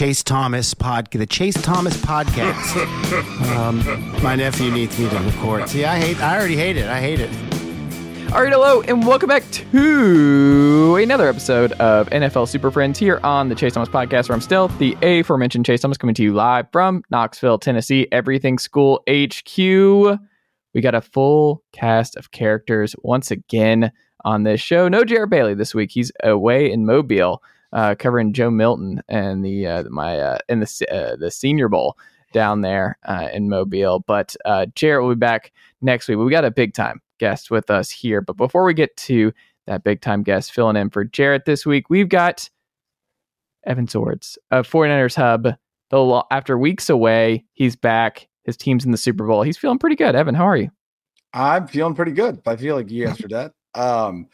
Chase Thomas pod, the Chase Thomas podcast. um, my nephew needs me to record. See, I hate. I already hate it. I hate it. All right, hello, and welcome back to another episode of NFL Super Friends here on the Chase Thomas podcast, where I'm still the aforementioned Chase Thomas coming to you live from Knoxville, Tennessee, Everything School HQ. We got a full cast of characters once again on this show. No Jarrett Bailey this week; he's away in Mobile, uh, covering Joe Milton and the uh, my uh, in the uh, the Senior Bowl down there uh, in Mobile. But uh, Jarrett will be back next week. We got a big time guest with us here. But before we get to that big time guest filling in for Jarrett this week, we've got Evan Sowards of 49ers Hub. The, after weeks away, he's back. His team's in the Super Bowl. He's feeling pretty good. Evan, how are you? I'm feeling pretty good. I feel like you answered that. Um,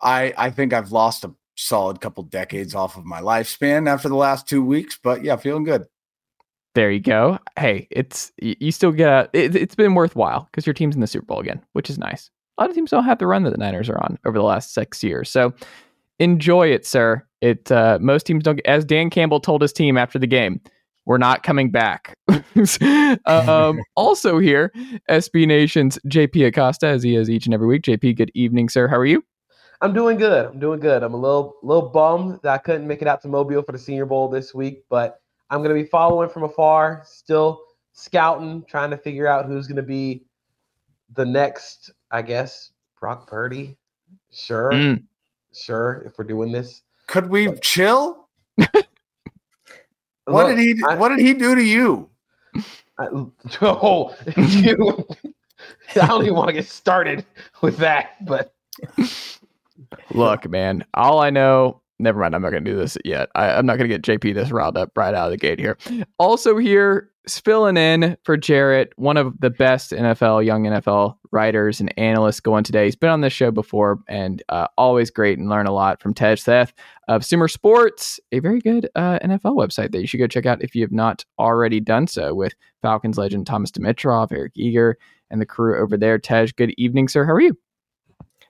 I I think I've lost a solid couple decades off of my lifespan after the last two weeks, but yeah, feeling good. There you go. Hey, it's you still get a, it, has been worthwhile because your team's in the Super Bowl again, which is nice. A lot of teams don't have the run that the Niners are on over the last six years, so enjoy it, sir. It uh, most teams don't. As Dan Campbell told his team after the game, we're not coming back. um, also here, SB Nation's JP Acosta, as he is each and every week. JP, good evening, sir. How are you? I'm doing good. I'm doing good. I'm a little little bummed that I couldn't make it out to Mobile for the Senior Bowl this week, but I'm going to be following from afar, still scouting, trying to figure out who's going to be the next, I guess, Brock Purdy. Sure. Mm. Sure, if we're doing this. Could we but, chill? what did he I, what did he do to you? I, oh, you, I don't even want to get started with that, but look, man, all I know never mind. I'm not going to do this yet. I, am not going to get JP this riled up right out of the gate here. Also, here, spilling in for Jarrett, one of the best NFL, young NFL writers and analysts going today. He's been on this show before and uh, always great and learn a lot from Tej Seth of Sumer Sports, a very good uh, NFL website that you should go check out if you have not already done so with Falcons legend Thomas Dimitroff, Eric Eager, and the crew over there. Tej, good evening, sir. How are you?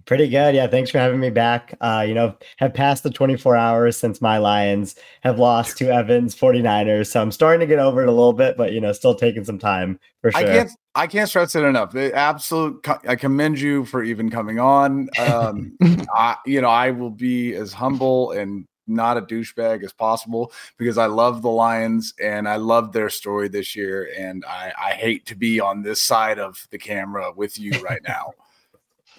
Pretty good. Yeah. Thanks for having me back. Uh, you know, have passed the 24 hours since my Lions have lost to Evans 49ers. So I'm starting to get over it a little bit, but, you know, still taking some time for sure. I can't, I can't stress it enough. The absolute, I commend you for even coming on. Um, I, you know, I will be as humble and not a douchebag as possible because I love the Lions and I love their story this year. And I, I hate to be on this side of the camera with you right now.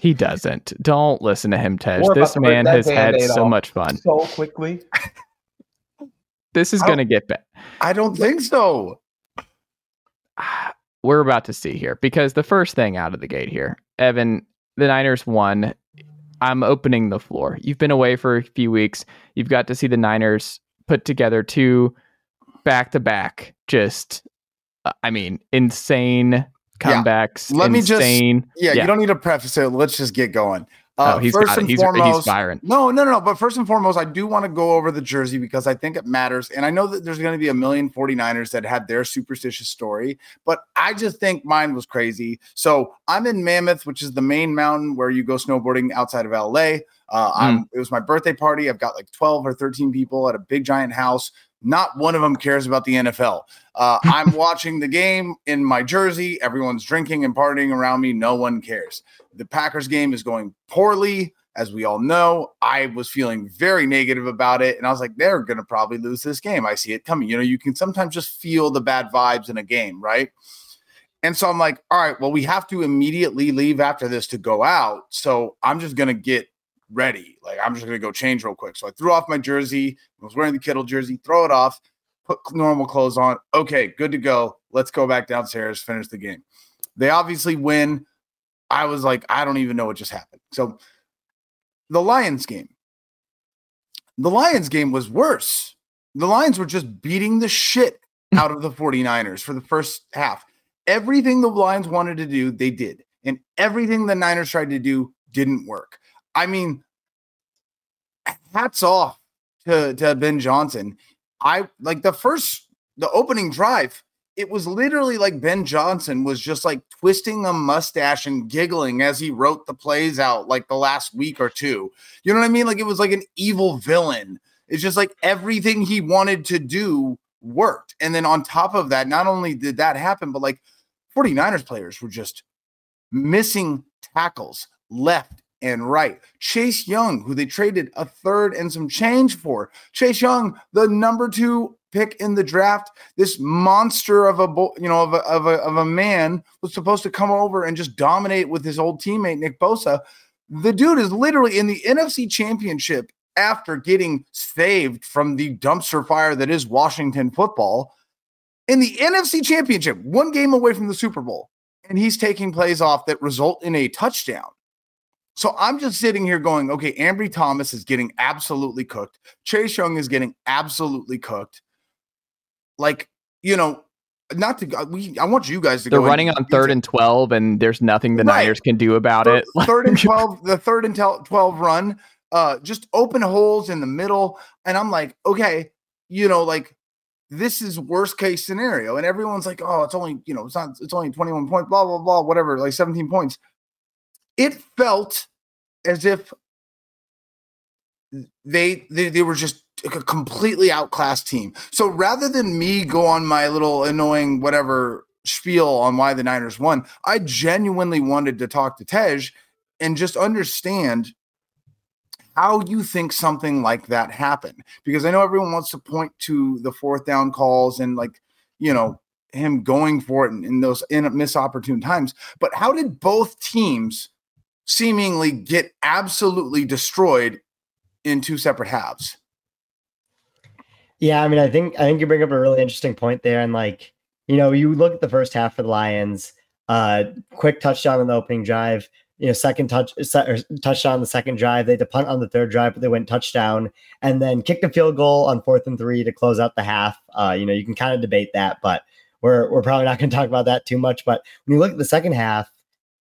He doesn't. Don't listen to him, Tej. This man has had so much fun. So quickly. this is going to get bad. I don't think so. We're about to see here because the first thing out of the gate here, Evan, the Niners won. I'm opening the floor. You've been away for a few weeks. You've got to see the Niners put together two back to back, just, uh, I mean, insane comebacks. Yeah. Let insane. me just yeah, yeah, you don't need to preface it. Let's just get going. Uh, oh, he's first and he's, foremost, he's firing. No, no, no, no. But first and foremost, I do want to go over the jersey because I think it matters. And I know that there's going to be a million 49ers that had their superstitious story, but I just think mine was crazy. So I'm in Mammoth, which is the main mountain where you go snowboarding outside of LA. Uh, I'm, hmm. it was my birthday party. I've got like 12 or 13 people at a big giant house. Not one of them cares about the NFL. Uh, I'm watching the game in my jersey. Everyone's drinking and partying around me. No one cares. The Packers game is going poorly. As we all know, I was feeling very negative about it. And I was like, they're going to probably lose this game. I see it coming. You know, you can sometimes just feel the bad vibes in a game, right? And so I'm like, all right, well, we have to immediately leave after this to go out. So I'm just going to get ready. Like I'm just gonna go change real quick. So I threw off my jersey. I was wearing the Kittle jersey. Throw it off. Put normal clothes on. Okay, good to go. Let's go back downstairs. Finish the game. They obviously win. I was like, I don't even know what just happened. So the Lions game. The Lions game was worse. The Lions were just beating the shit out of the 49ers for the first half. Everything the Lions wanted to do, they did. And everything the Niners tried to do didn't work. I mean, hats off to, to Ben Johnson. I like the first, the opening drive, it was literally like Ben Johnson was just like twisting a mustache and giggling as he wrote the plays out like the last week or two. You know what I mean? Like it was like an evil villain. It's just like everything he wanted to do worked. And then on top of that, not only did that happen, but like 49ers players were just missing tackles left and right. Chase Young, who they traded a third and some change for. Chase Young, the number two pick in the draft, this monster of a you know of a, of a, of a man was supposed to come over and just dominate with his old teammate Nick Bosa. The dude is literally in the NFC Championship after getting saved from the dumpster fire that is Washington football. In the NFC Championship, one game away from the Super Bowl, and he's taking plays off that result in a touchdown. So I'm just sitting here going, okay, Ambry Thomas is getting absolutely cooked. Chase Young is getting absolutely cooked. Like, you know, not to we I want you guys to go. They're running on third and 12 and there's nothing the right. Niners can do about third, it. third and 12, the third and 12 run, uh just open holes in the middle and I'm like, okay, you know, like this is worst case scenario and everyone's like, "Oh, it's only, you know, it's not it's only 21 points, blah blah blah, whatever, like 17 points." it felt as if they, they they were just a completely outclassed team. So rather than me go on my little annoying whatever spiel on why the Niners won, I genuinely wanted to talk to Tej and just understand how you think something like that happened. Because I know everyone wants to point to the fourth down calls and like, you know, him going for it in, in those in miss opportune times. But how did both teams seemingly get absolutely destroyed in two separate halves. Yeah, I mean, I think I think you bring up a really interesting point there, and like you know, you look at the first half for the Lions, uh, quick touchdown on the opening drive, you know, second touch touchdown on the second drive. They had to punt on the third drive, but they went touchdown, and then kicked a field goal on fourth and three to close out the half. Uh, you know, you can kind of debate that, but we're we're probably not going to talk about that too much. But when you look at the second half,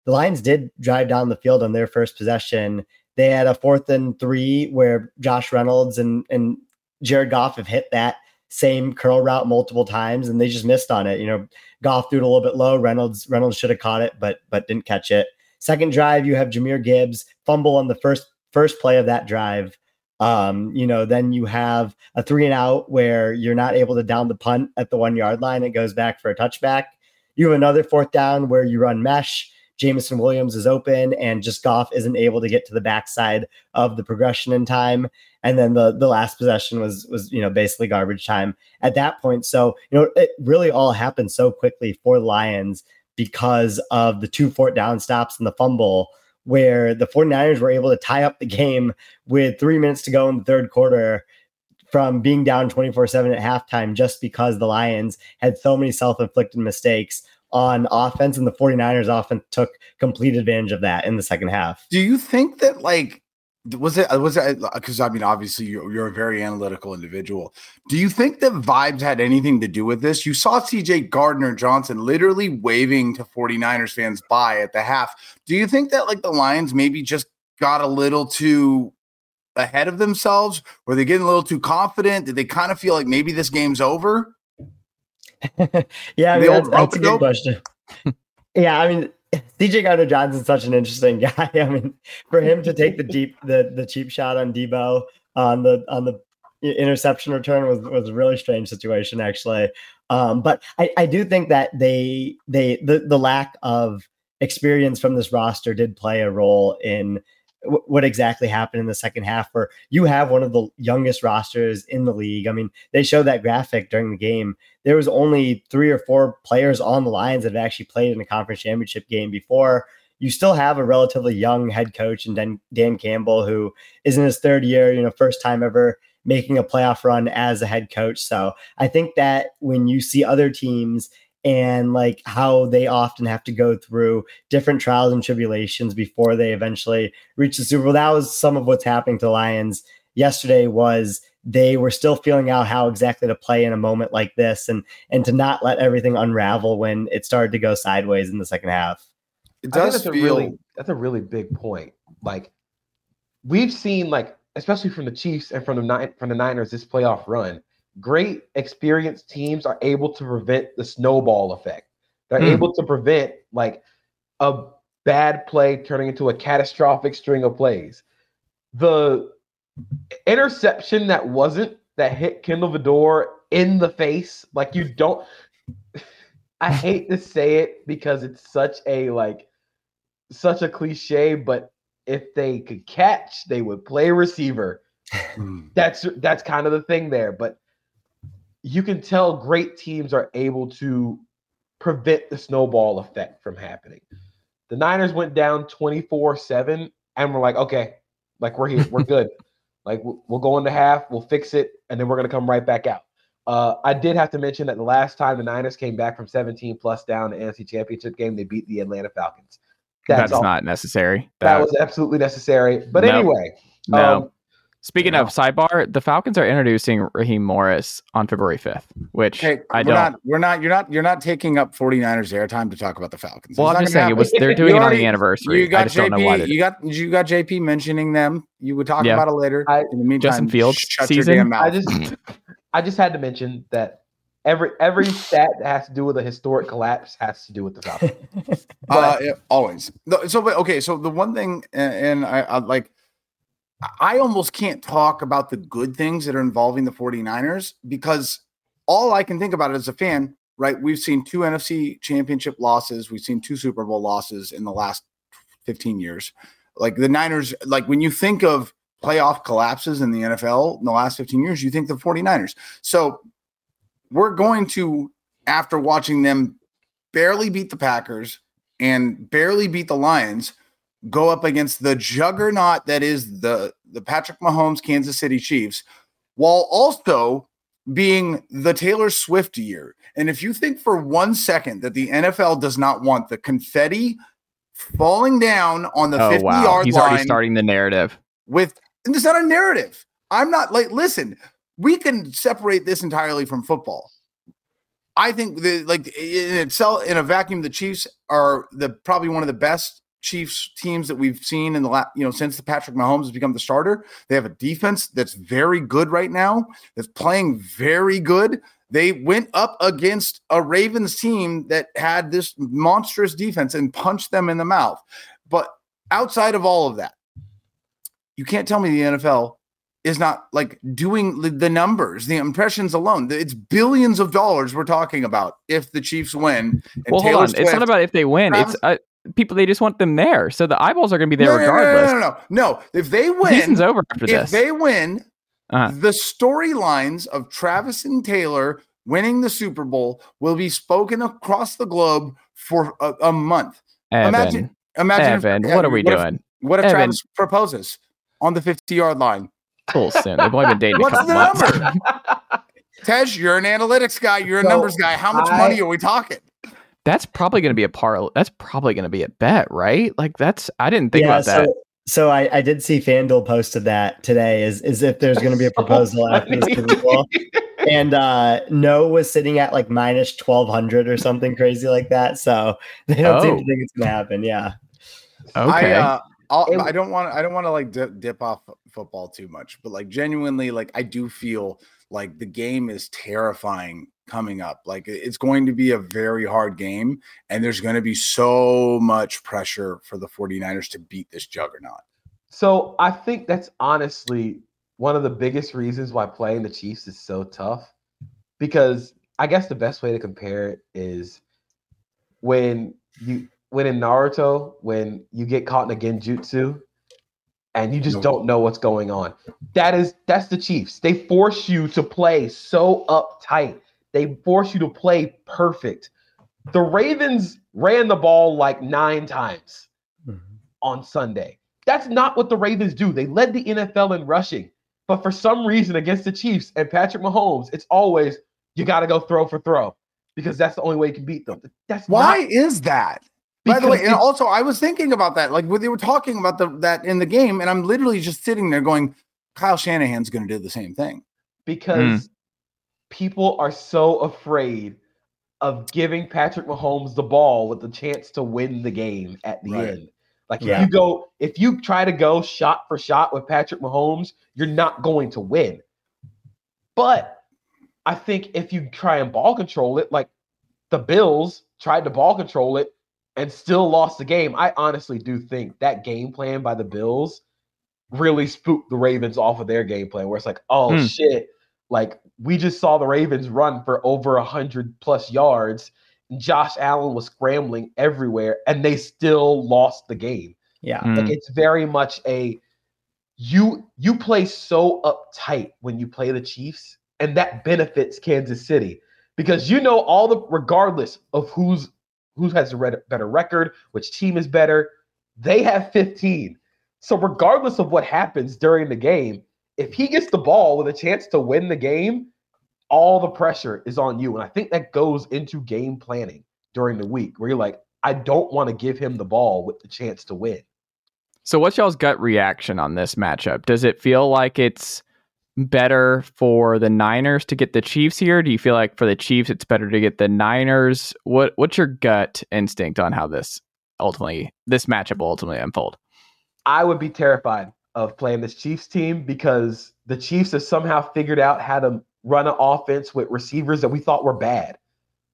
the Lions did drive down the field on their first possession. They had a fourth and three where Josh Reynolds and, and Jared Goff have hit that same curl route multiple times and they just missed on it. You know, Goff threw it a little bit low. Reynolds Reynolds should have caught it, but but didn't catch it. Second drive, you have Jahmyr Gibbs fumble on the first first play of that drive. Um, you know, then you have a three and out where you're not able to down the punt at the one yard line. It goes back for a touchback. You have another fourth down where you run mesh Jameson Williams is open and just Goff isn't able to get to the backside of the progression in time. And then the the last possession was was you know basically garbage time at that point. So you know it really all happened so quickly for Lions because of the two fourth down stops and the fumble where the 49ers were able to tie up the game with three minutes to go in the third quarter from being down 24 7 at halftime just because the Lions had so many self inflicted mistakes on offense, and the 49ers often took complete advantage of that in the second half. Do you think that like was it was it uh, because I mean obviously you're, you're a very analytical individual. Do you think that vibes had anything to do with this? You saw CJ Gardner Johnson literally waving to 49ers fans by at the half. Do you think that like the Lions maybe just got a little too ahead of themselves? Were they getting a little too confident? Did they kind of feel like maybe this game's over? yeah, I mean, that's, that's a good question. yeah, I mean, CJ Gardner Johnson's such an interesting guy. I mean, for him to take the deep, the the cheap shot on Deebo on the on the interception return was was a really strange situation, actually. Um, but I, I do think that they they the the lack of experience from this roster did play a role in wh- what exactly happened in the second half where you have one of the youngest rosters in the league. I mean, they showed that graphic during the game. There was only three or four players on the lines that had actually played in a conference championship game before. You still have a relatively young head coach and Dan, Dan Campbell, who is in his third year, you know, first time ever making a playoff run as a head coach. So I think that when you see other teams and like how they often have to go through different trials and tribulations before they eventually reach the Super Bowl. That was some of what's happening to the Lions yesterday was they were still feeling out how exactly to play in a moment like this and and to not let everything unravel when it started to go sideways in the second half. It does that's a feel really that's a really big point. Like we've seen, like especially from the Chiefs and from the Nin- from the Niners this playoff run, great experienced teams are able to prevent the snowball effect. They're Hmm. able to prevent like a bad play turning into a catastrophic string of plays. The interception that wasn't that hit Kindle Vildor in the face, like you don't. I hate to say it because it's such a like such a cliche, but if they could catch, they would play receiver. That's that's kind of the thing there. But you can tell great teams are able to prevent the snowball effect from happening. The Niners went down 24-7 and we're like, okay, like we're here, we're good. Like we'll go into half, we'll fix it, and then we're gonna come right back out. Uh, I did have to mention that the last time the Niners came back from 17 plus down the NFC Championship game, they beat the Atlanta Falcons. That's, all- not necessary. that was absolutely necessary. But No. anyway, no. um, Speaking no. of sidebar, the Falcons are introducing Raheem Morris on February 5th, which Okay, I we're don't. not. We're not. You're not. You're not taking up 49ers airtime to talk about the Falcons. well, It's I'm just gonna saying it was. They're doing You it on the anniversary. You I got just don't know why. JP. You got you got JP mentioning them. You would talk Yeah. about it later. I- In the meantime, Justin Fields shut season? your damn mouth. I just I just had to mention that every every stat that has to do with a historic collapse has to do with the Falcons. Uh, yeah, always. So, but okay. So the one thing, and, and I, I like, I almost can't talk about the good things that are involving the 49ers because all I can think about as a fan, right? We've seen two NFC championship losses. We've seen two Super Bowl losses in the last 15 years. Like the Niners, like when you think of playoff collapses in the NFL in the last 15 years, you think the 49ers. So we're going to, after watching them barely beat the Packers and barely beat the Lions, go up against the juggernaut that is the the Patrick Mahomes Kansas City Chiefs, while also being the Taylor Swift year. And if you think for one second that the NFL does not want the confetti falling down on the oh 50 wow, yard he's line already starting the narrative. with and it's not a narrative. I'm not like listen, we can separate this entirely from football. I think the like in itself in a vacuum, the Chiefs are the probably one of the best Chiefs teams that we've seen in the last, you know, since the Patrick Mahomes has become the starter. They have a defense that's very good right now, that's playing very good. They went up against a Ravens team that had this monstrous defense and punched them in the mouth. But outside of all of that, you can't tell me the NFL is not like doing the- numbers, the impressions alone. It's billions of dollars we're talking about if the Chiefs win. and Well, hold Taylor on. It's not about if they win. Travis- It's uh, people. They just want them there, so the eyeballs are going to be there no, no, no, regardless. No, no, no, no, no. If they win, Season's over after if this. they win, Uh-huh. the storylines of Travis and Taylor winning the Super Bowl will be spoken across the globe for a, a month. Evan, Imagine, imagine, if- Evan, what are we if- doing? what if Evan. Travis proposes on the 50 yard line? Full soon. They've only been dating What's couple the months. number? Tej, you're an analytics guy. You're a So, numbers guy. How much I- money are we talking? That's probably going to be a par. That's probably going to be a bet, right? Like that's. I didn't think about that. So, so I, I did see FanDuel posted that today is is if there's going to be a proposal after this Super Bowl. And uh, No was sitting at like minus twelve hundred or something crazy like that. So they don't seem Oh. to think it's going to happen. Yeah. Okay. I, uh, I'll, I don't want I don't want to like dip, dip off football too much, but like genuinely, like I do feel like the game is terrifying coming up. Like it's going to be a very hard game, and there's going to be so much pressure for the 49ers to beat this juggernaut. So I think that's honestly one of the biggest reasons why playing the Chiefs is so tough. Because I guess the best way to compare it is when you when in Naruto, when you get caught in a genjutsu and you just don't know what's going on. That is that's the Chiefs. They force you to play so uptight. They force you to play perfect. The Ravens ran the ball like nine times Mhm. on Sunday. That's not what the Ravens do. They led the NFL in rushing. But for some reason against the Chiefs and Patrick Mahomes, it's always you got to go throw for throw because that's the only way you can beat them. That's Why not is that? By the way, and also I was thinking about that, like when they were talking about the that in the game, and I'm literally just sitting there going, Kyle Shanahan's going to do the same thing. because people are so afraid of giving Patrick Mahomes the ball with the chance to win the game at the Right. end. Like Yeah. if you go, if you try to go shot for shot with Patrick Mahomes, you're not going to win. But I think if you try and ball control it, like the Bills tried to ball control it and still lost the game, I honestly do think that game plan by the Bills really spooked the Ravens off of their game plan, where it's like, oh Hmm. shit, like we just saw the Ravens run for over a hundred plus yards. and Josh Allen was scrambling everywhere, and they still lost the game. Yeah. Mm. Like it's very much a you you play so uptight when you play the Chiefs, and that benefits Kansas City because you know all the regardless of who's who has a red- better record, which team is better, they have 15. So regardless of what happens during the game, if he gets the ball with a chance to win the game, all the pressure is on you. And I think that goes into game planning during the week where you're like, I don't want to give him the ball with the chance to win. So, what's y'all's gut reaction on this matchup? Does it feel like it's better for the Niners to get the Chiefs here? Do you feel like for the Chiefs it's better to get the Niners? What What's your gut instinct on how this ultimately this matchup will ultimately unfold? I would be terrified of playing this Chiefs team because the Chiefs have somehow figured out how to run an offense with receivers that we thought were bad.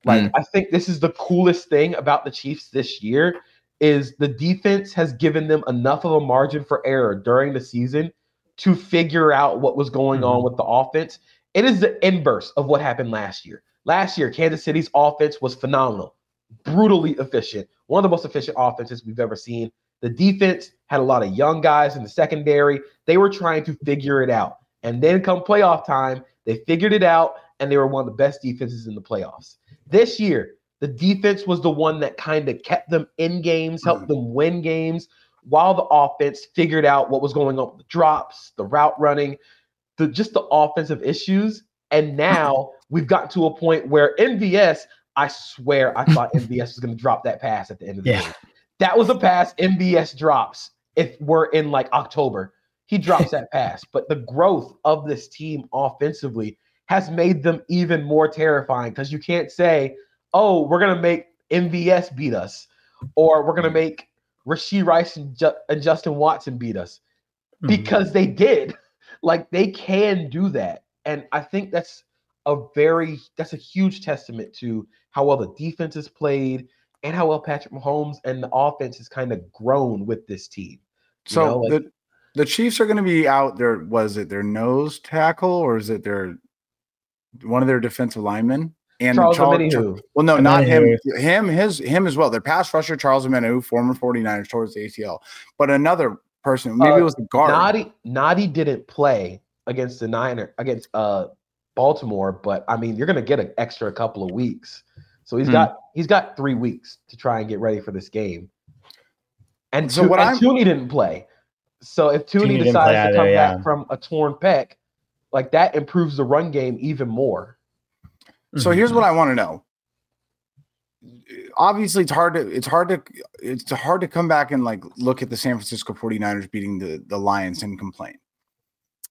Like Mm. I think this is the coolest thing about the Chiefs this year is the defense has given them enough of a margin for error during the season to figure out what was going on with the offense. It is the inverse of what happened last year. Last year, Kansas City's offense was phenomenal, brutally efficient, one of the most efficient offenses we've ever seen. The defense had a lot of young guys in the secondary. They were trying to figure it out. And then come playoff time, they figured it out and they were one of the best defenses in the playoffs. This year, the defense was the one that kind of kept them in games, helped mm-hmm. them win games, while the offense figured out what was going on with the drops, the route running, the just the offensive issues. And now we've gotten to a point where MVS, I swear, I thought MVS was going to drop that pass at the end of the Yeah. game. That was a pass MVS drops if we're in like October. He drops that pass. But the growth of this team offensively has made them even more terrifying because you can't say, oh, we're going to make MVS beat us or we're going to make Rashee Rice and, Ju- and Justin Watson beat us Mhm. because they did. Like they can do that. And I think that's a very that's a huge testament to how well the defense is played and how well Patrick Mahomes and the offense has kind of grown with this team. You So know, like- the the Chiefs are going to be out there. Was it their nose tackle or is it their one of their defensive linemen? And Charles Charles- Omenihu. Well, no, not him. Him, his, him as well. Their pass rusher, Charles Omenihu, former 49ers towards the ACL. But another person, maybe Uh, it was the guard. Nadi Nadi didn't play against the Niner against uh Baltimore, but I mean you're gonna get an extra couple of weeks. So he's Hmm. got he's got three weeks to try and get ready for this game. And So so what and Thuney didn't play. So if Thuney Thuney decides play to either, come yeah. back from a torn pec, like that improves the run game even more. So here's what I want to know. Obviously, it's hard to it's hard to it's hard to come back and like look at the San Francisco 49ers beating the, the Lions and complain.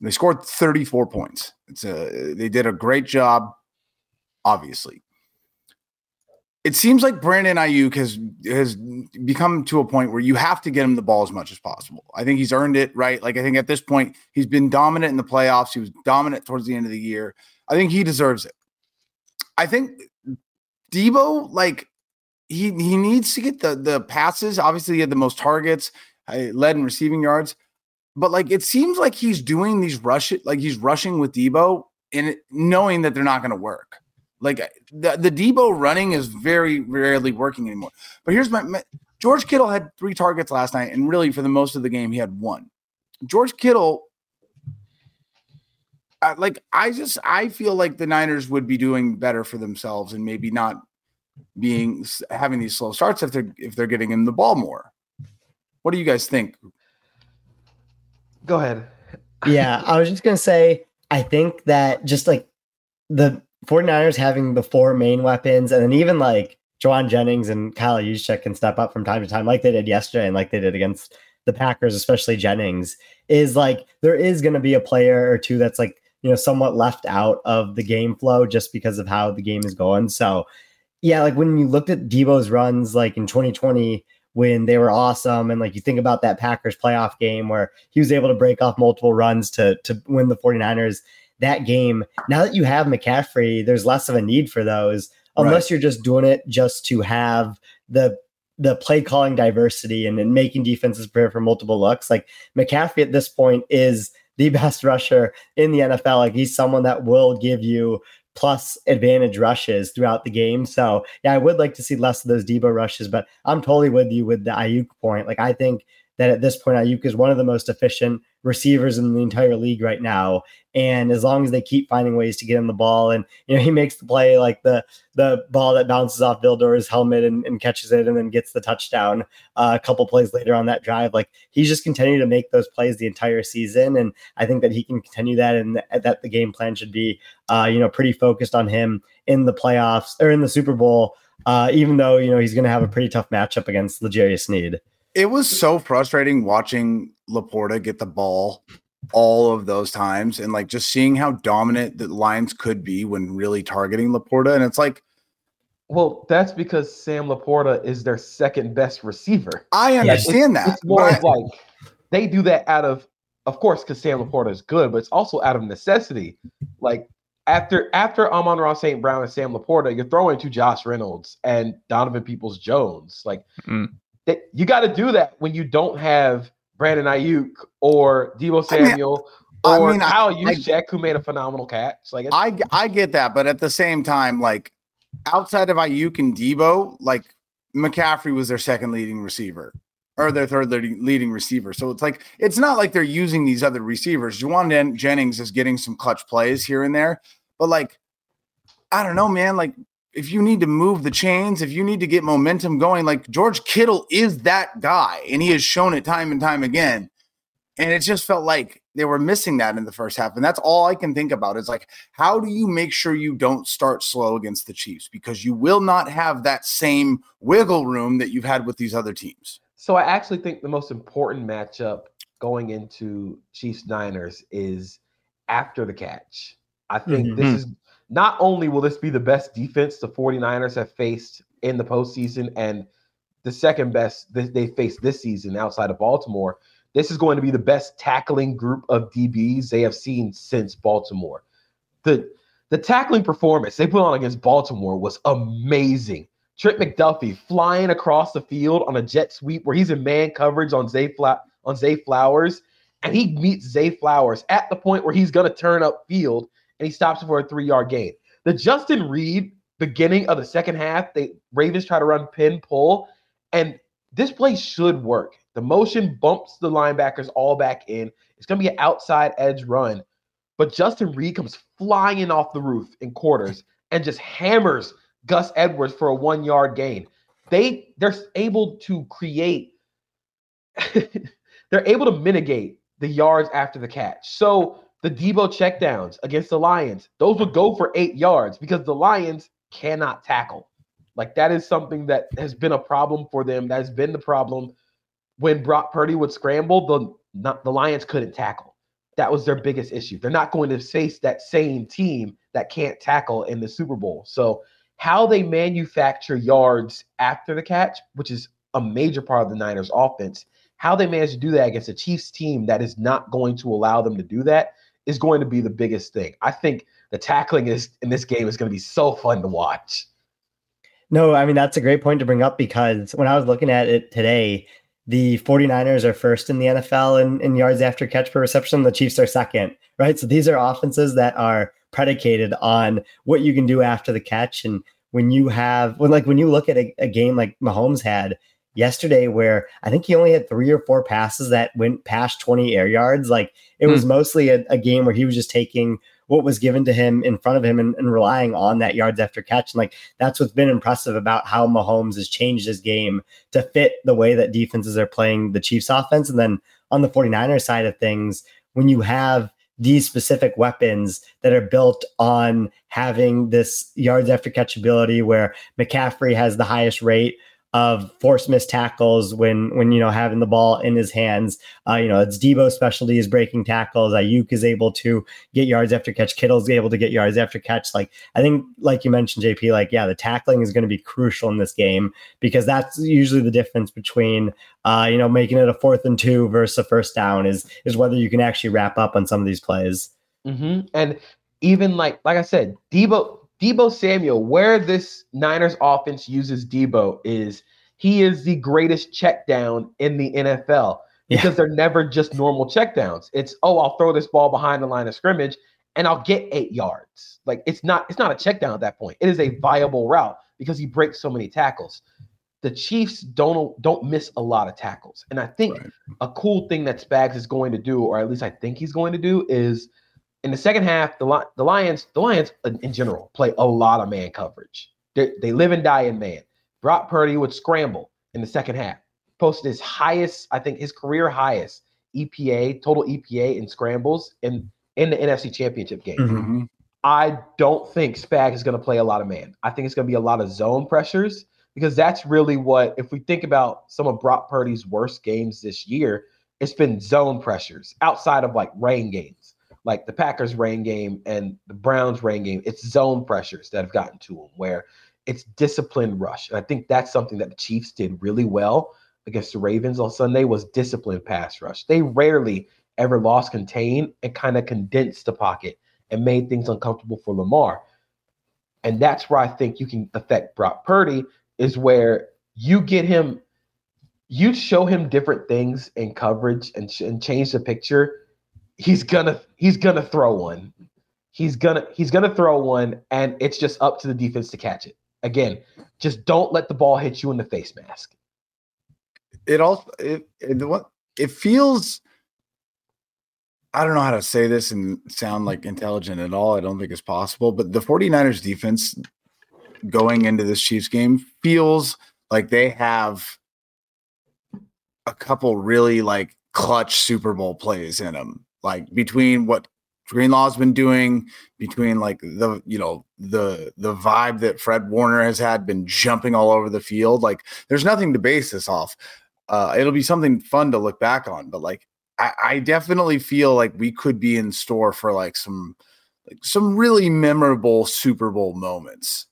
They scored 34 points. It's a they did a great job, obviously. It seems like Brandon Aiyuk has has become to a point where you have to get him the ball as much as possible. I think he's earned it, right? Like I think at this point he's been dominant in the playoffs. He was dominant towards the end of the year. I think he deserves it. I think Deebo, like he he needs to get the the passes. Obviously, he had the most targets, uh, led in receiving yards, but like it seems like he's doing these rush like he's rushing with Deebo and knowing that they're not going to work. Like the, the Deebo running is very rarely working anymore. But here's my, my George Kittle had three targets last night, and really for the most of the game, he had one. George Kittle, uh, like I just I feel like the Niners would be doing better for themselves and maybe not being having these slow starts if they're if they're getting him the ball more. What do you guys think? Go ahead. yeah, I was just gonna say I think that just like the 49ers having the four main weapons, and then even like Jauan Jennings and Kyle Juszczyk can step up from time to time, like they did yesterday and like they did against the Packers, especially Jennings, is like there is going to be a player or two that's like, you know, somewhat left out of the game flow just because of how the game is going. So, yeah, like when you looked at Deebo's runs, like in 2020, when they were awesome, and like you think about that Packers playoff game where he was able to break off multiple runs to to win the 49ers that game. Now that you have McCaffrey, there's less of a need for those unless right. you're just doing it just to have the the play calling diversity and, and making defenses prepare for multiple looks. Like McCaffrey at this point is the best rusher in the NFL. Like he's someone that will give you plus advantage rushes throughout the game. So yeah, I would like to see less of those Deebo rushes, but I'm totally with you with the Aiyuk point. Like I think that at this point Aiyuk is one of the most efficient receivers in the entire league right now. And as long as they keep finding ways to get him the ball, and you know he makes the play like the the ball that bounces off Vildor's helmet and, and catches it, and then gets the touchdown uh, a couple plays later on that drive. Like he's just continuing to make those plays the entire season, and I think that he can continue that, and that the game plan should be, uh, you know, pretty focused on him in the playoffs or in the Super Bowl. Uh, even though you know he's going to have a pretty tough matchup against L'Jarius Sneed. It was so frustrating watching LaPorta get the ball all of those times and like just seeing how dominant the Lions could be when really targeting LaPorta. And it's like, well, that's because Sam LaPorta is their second best receiver. I understand it's, that. It's more of like they do that out of, of course, because Sam LaPorta is good, but it's also out of necessity. Like after after Amon-Ra St. Brown and Sam LaPorta, you're throwing to Josh Reynolds and Donovan Peoples Jones. Like mm that you got to do that when you don't have Brandon Aiyuk or Deebo Samuel I mean, or I mean, Kyle Juszczyk, who made a phenomenal catch. Like I I get that, but at the same time, like outside of Aiyuk and Deebo, like McCaffrey was their second leading receiver or their third leading receiver. So it's like it's not like they're using these other receivers. Jauan Jennings is getting some clutch plays here and there, but like I don't know, man. Like if you need to move the chains, if you need to get momentum going, like George Kittle is that guy, and he has shown it time and time again. And it just felt like they were missing that in the first half. And that's all I can think about is like, how do you make sure you don't start slow against the Chiefs? Because you will not have that same wiggle room that you've had with these other teams. So I actually think the most important matchup going into Chiefs Niners is after the catch. I think mm-hmm. this is not only will this be the best defense the 49ers have faced in the postseason and the second best they faced this season outside of Baltimore, this is going to be the best tackling group of DBs they have seen since Baltimore. The the tackling performance they put on against Baltimore was amazing. Trent McDuffie flying across the field on a jet sweep where he's in man coverage on Zay Fla- on Zay Flowers, and he meets Zay Flowers at the point where he's going to turn up field and he stops for a three yard gain. The Justin Reid beginning of the second half, they Ravens try to run pin pull, and this play should work. The motion bumps the linebackers all back in. It's going to be an outside edge run, but Justin Reid comes flying off the roof in quarters and just hammers Gus Edwards for a one yard gain. They they're able to create. they're able to mitigate the yards after the catch. So the Deebo checkdowns against the Lions, those would go for eight yards because the Lions cannot tackle. Like that is something that has been a problem for them. That has been the problem when Brock Purdy would scramble. The not the Lions couldn't tackle. That was their biggest issue. They're not going to face that same team that can't tackle in the Super Bowl. So how they manufacture yards after the catch, which is a major part of the Niners offense, how they manage to do that against a Chiefs team that is not going to allow them to do that is going to be the biggest thing. I think the tackling is in this game is going to be so fun to watch. No, I mean, that's a great point to bring up because when I was looking at it today, the 49ers are first in the NFL in, in yards after catch per reception. The Chiefs are second, right? So these are offenses that are predicated on what you can do after the catch. And when you have, when like when you look at a, a game like Mahomes had yesterday, where I think he only had three or four passes that went past 20 air yards, like it was hmm. mostly a, a game where he was just taking what was given to him in front of him and, and, relying on that yards after catch. And like that's what's been impressive about how Mahomes has changed his game to fit the way that defenses are playing the Chiefs offense. And then on the 49ers side of things, when you have these specific weapons that are built on having this yards after catch ability where McCaffrey has the highest rate of force missed tackles when when you know having the ball in his hands. Uh, you know, it's Deebo's specialty is breaking tackles. Aiyuk is able to get yards after catch. Kittle's able to get yards after catch. Like I think, like you mentioned, JP, like yeah, the tackling is going to be crucial in this game because that's usually the difference between uh, you know making it a fourth and two versus a first down is is whether you can actually wrap up on some of these plays. Mm-hmm. And even like like I said, Deebo Deebo Samuel, where this Niners offense uses Deebo is he is the greatest check down in the NFL because yeah. they're never just normal check downs. It's oh, I'll throw this ball behind the line of scrimmage and I'll get eight yards. Like it's not it's not a check down at that point. It is a viable route because he breaks so many tackles. The Chiefs don't don't miss a lot of tackles. And I think right. a cool thing that Spags is going to do, or at least I think he's going to do, is in the second half, the the Lions, the Lions in general play a lot of man coverage. They, they live and die in man. Brock Purdy would scramble in the second half, posted his highest, I think his career highest EPA, total EPA in scrambles in in the NFC Championship game. Mm-hmm. I don't think Spag is going to play a lot of man. I think it's going to be a lot of zone pressures because that's really what, if we think about some of Brock Purdy's worst games this year, it's been zone pressures outside of like rain games like the Packers rain game and the Browns rain game, it's zone pressures that have gotten to them where it's disciplined rush. And I think that's something that the Chiefs did really well against the Ravens on Sunday was disciplined pass rush. They rarely ever lost contain and kind of condensed the pocket and made things uncomfortable for Lamar. And that's where I think you can affect Brock Purdy is where you get him, you show him different things in coverage and, and change the picture he's gonna he's gonna throw one. He's gonna he's gonna throw one, and it's just up to the defense to catch it. Again, just don't let the ball hit you in the face mask. It also it, it it feels. I don't know how to say this and sound like intelligent at all. I don't think it's possible, but the 49ers defense going into this Chiefs game feels like they have a couple really like clutch Super Bowl plays in them like between what Greenlaw's been doing, between like the you know the the vibe that Fred Warner has had, been jumping all over the field. Like there's nothing to base this off. Uh, it'll be something fun to look back on, but like I, I definitely feel like we could be in store for like some like some really memorable Super Bowl moments.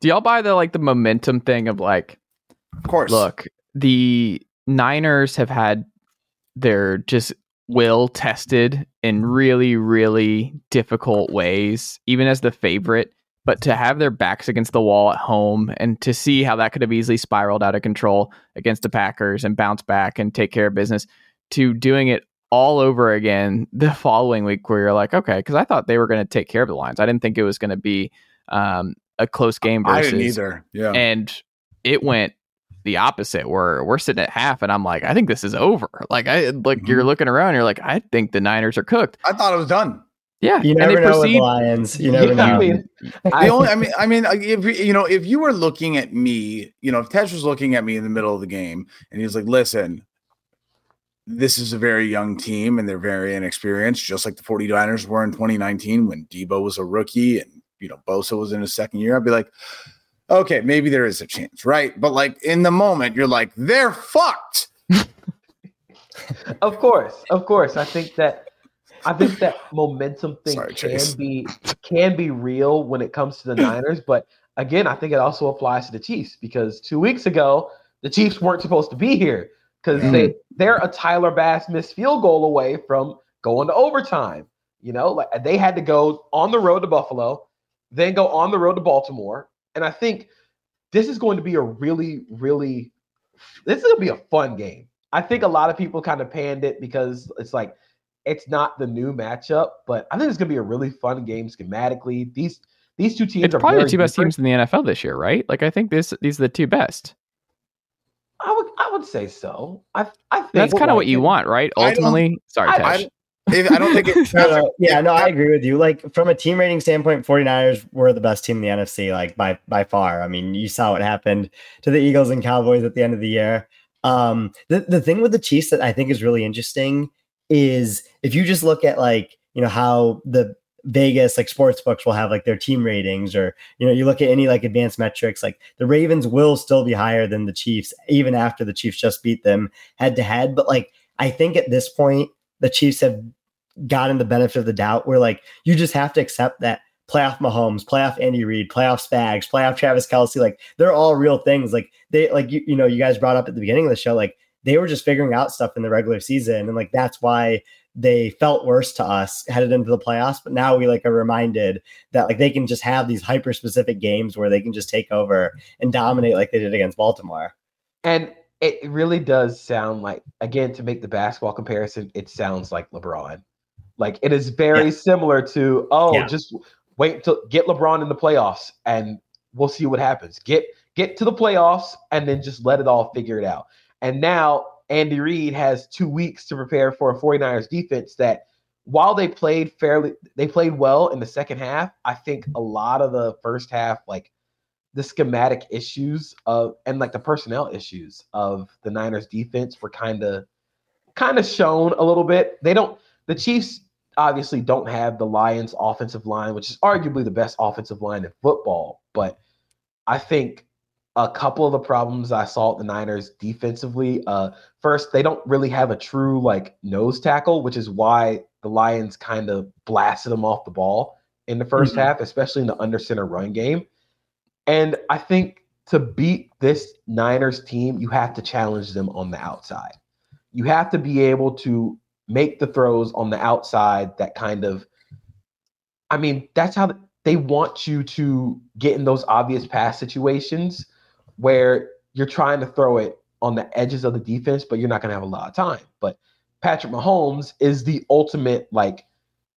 Do y'all buy the like the momentum thing of like, of course, look, the Niners have had their just will tested in really, really difficult ways, even as the favorite. But to have their backs against the wall at home and to see how that could have easily spiraled out of control against the Packers and bounce back and take care of business to doing it all over again the following week where you're like, okay, because I thought they were going to take care of the Lions. I didn't think it was going to be um, a close game versus. I didn't either. Yeah. And it went the opposite where we're sitting at half and I'm like, I think this is over. Like I like mm-hmm. you're looking around, you're like, I think the Niners are cooked. I thought it was done. Yeah, you never know proceed, with the Lions. You never yeah, know. I mean, I, only, I mean, I mean, if you know, if you were looking at me, you know, if Tej was looking at me in the middle of the game and he's like, "Listen, this is a very young team and they're very inexperienced, just like the 49ers were in 2019 when Deebo was a rookie and you know Bosa was in his second year," I'd be like, okay, maybe there is a chance, right? But like in the moment, you're like, they're fucked. of course, of course. I think that I think that momentum thing Sorry, can be can be real when it comes to the Niners, but again, I think it also applies to the Chiefs because two weeks ago, the Chiefs weren't supposed to be here because mm-hmm. they they're a Tyler Bass missed field goal away from going to overtime. You know, like they had to go on the road to Buffalo, then go on the road to Baltimore, and I think this is going to be a really, really this is gonna be a fun game. I think a lot of people kind of panned it because it's like it's not the new matchup, but I think it's gonna be a really fun game schematically. These these two teams it's are probably the two best teams in the NFL this year, right? Like I think this these are the two best. I would I would say so. I I think that's kind of what you want, right? Ultimately, sorry, Tej. I, I don't think it. uh, yeah, no, I agree with you. Like from a team rating standpoint, 49ers were the best team in the NFC, like by by far. I mean, you saw what happened to the Eagles and Cowboys at the end of the year. Um, the the thing with the Chiefs that I think is really interesting is if you just look at like you know how the Vegas like sports books will have like their team ratings or you know you look at any like advanced metrics like the Ravens will still be higher than the Chiefs even after the Chiefs just beat them head to head but like I think at this point the Chiefs have gotten the benefit of the doubt where like you just have to accept that playoff Mahomes, playoff Andy Reid, playoff Spags, playoff Travis Kelce, like they're all real things. Like they like you, you know, you guys brought up at the beginning of the show, like they were just figuring out stuff in the regular season. And like that's why they felt worse to us headed into the playoffs. But now we like are reminded that like they can just have these hyper specific games where they can just take over and dominate like they did against Baltimore. And it really does sound like again to make the basketball comparison, it sounds like LeBron. Like it is very yeah. similar to oh, yeah. just wait to get LeBron in the playoffs and we'll see what happens. Get get to the playoffs and then just let it all figure it out. And now Andy Reid has two weeks to prepare for a 49ers defense that while they played fairly they played well in the second half, I think a lot of the first half, like the schematic issues of and like the personnel issues of the Niners defense were kind of kind of shown a little bit. They don't the Chiefs obviously don't have the Lions offensive line, which is arguably the best offensive line in football, but I think a couple of the problems I saw at the Niners defensively. Uh, first, they don't really have a true like nose tackle, which is why the Lions kind of blasted them off the ball in the 1st mm-hmm. half, especially in the under center run game. And I think to beat this Niners team, you have to challenge them on the outside. You have to be able to make the throws on the outside that kind of, I mean, that's how they want you to get in those obvious pass situations where you're trying to throw it on the edges of the defense, but you're not going to have a lot of time. But Patrick Mahomes is the ultimate, like,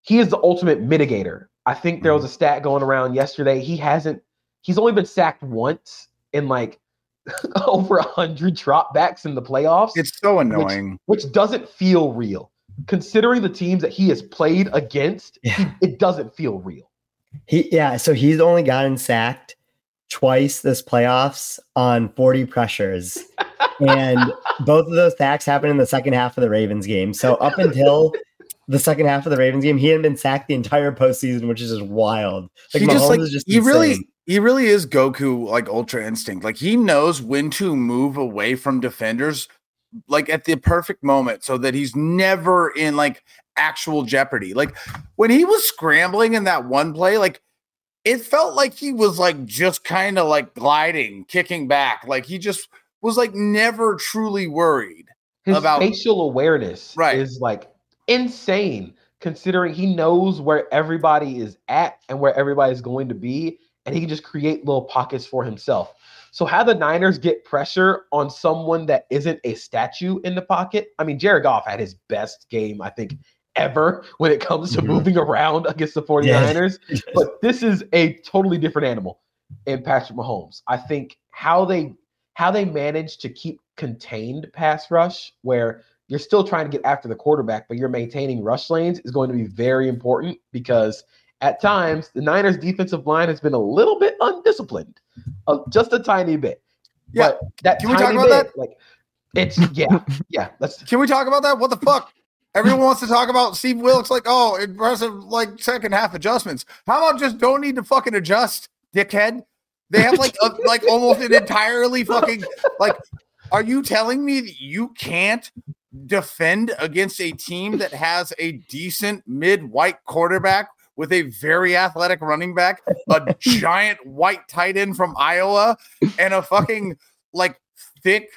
he is the ultimate mitigator. I think there was mm-hmm. a stat going around yesterday. He hasn't, he's only been sacked once in like over a hundred dropbacks in the playoffs. It's so annoying. Which, which, doesn't feel real. Considering the teams that he has played against, yeah. he, it doesn't feel real. He yeah, so he's only gotten sacked twice this playoffs on 40 pressures. and both of those sacks happened in the second half of the Ravens game. So up until the second half of the Ravens game, he hadn't been sacked the entire postseason, which is just wild. Like he just like just he insane. really he really is Goku like ultra instinct. Like he knows when to move away from defenders like at the perfect moment so that he's never in like actual jeopardy. Like when he was scrambling in that one play, like it felt like he was like just kind of like gliding, kicking back. Like he just was like never truly worried His about facial awareness right. is like insane considering he knows where everybody is at and where everybody is going to be and he can just create little pockets for himself. So how the Niners get pressure on someone that isn't a statue in the pocket? I mean, Jared Goff had his best game, I think, ever when it comes to mm-hmm. moving around against the 49ers. Yes. but this is a totally different animal in Patrick Mahomes. I think how they how they manage to keep contained pass rush where you're still trying to get after the quarterback, but you're maintaining rush lanes is going to be very important because at times the Niners defensive line has been a little bit undisciplined, uh, just a tiny bit. Yeah. But that can we talk about bit, that? Like, it's yeah, yeah. Let's. Can we talk about that? What the fuck? Everyone wants to talk about Steve Wilks, like, oh, impressive, like second half adjustments. How about just don't need to fucking adjust, dickhead? They have like a, like almost an entirely fucking like. Are you telling me that you can't defend against a team that has a decent mid-white quarterback with a very athletic running back, a giant white tight end from Iowa, and a fucking like thick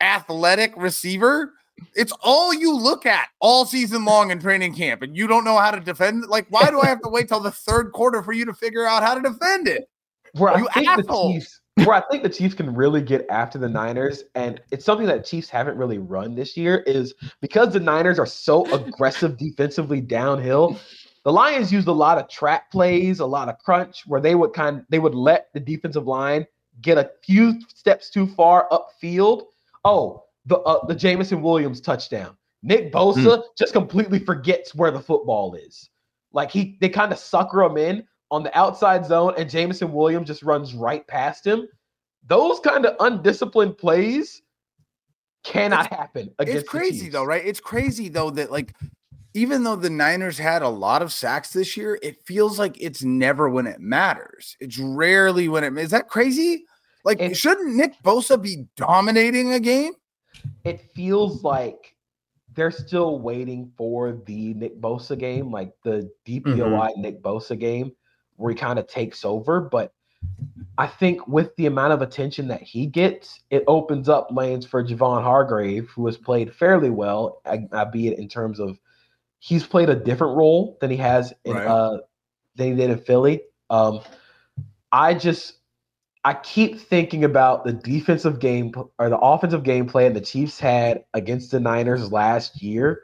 athletic receiver. It's all you look at all season long in training camp, and you don't know how to defend. Like, why do I have to wait till the third quarter for you to figure out how to defend it? Where You I think asshole. Chiefs, where I think the Chiefs can really get after the Niners, and it's something that Chiefs haven't really run this year, is because the Niners are so aggressive defensively downhill. The Lions used a lot of trap plays, a lot of crunch, where they would kind they would let the defensive line get a few steps too far upfield. Oh, the uh, the Jameson Williams touchdown. Nick Bosa just completely forgets where the football is. Like he they kind of sucker him in on the outside zone, and Jameson Williams just runs right past him. Those kind of undisciplined plays cannot happen against it's crazy Chiefs. though, right? It's crazy though that like even though the Niners had a lot of sacks this year, it feels like it's never when it matters. It's rarely when it is that crazy? Like It- shouldn't Nick Bosa be dominating a game? It feels like they're still waiting for the Nick Bosa game, like the mm-hmm. DPOI Nick Bosa game, where he kind of takes over. But I think with the amount of attention that he gets, it opens up lanes for Javon Hargrave, who has played fairly well, albeit in terms of he's played a different role than he has in Right. uh than he did in Philly. Um, I just I keep thinking about the defensive game or the offensive game plan the Chiefs had against the Niners last year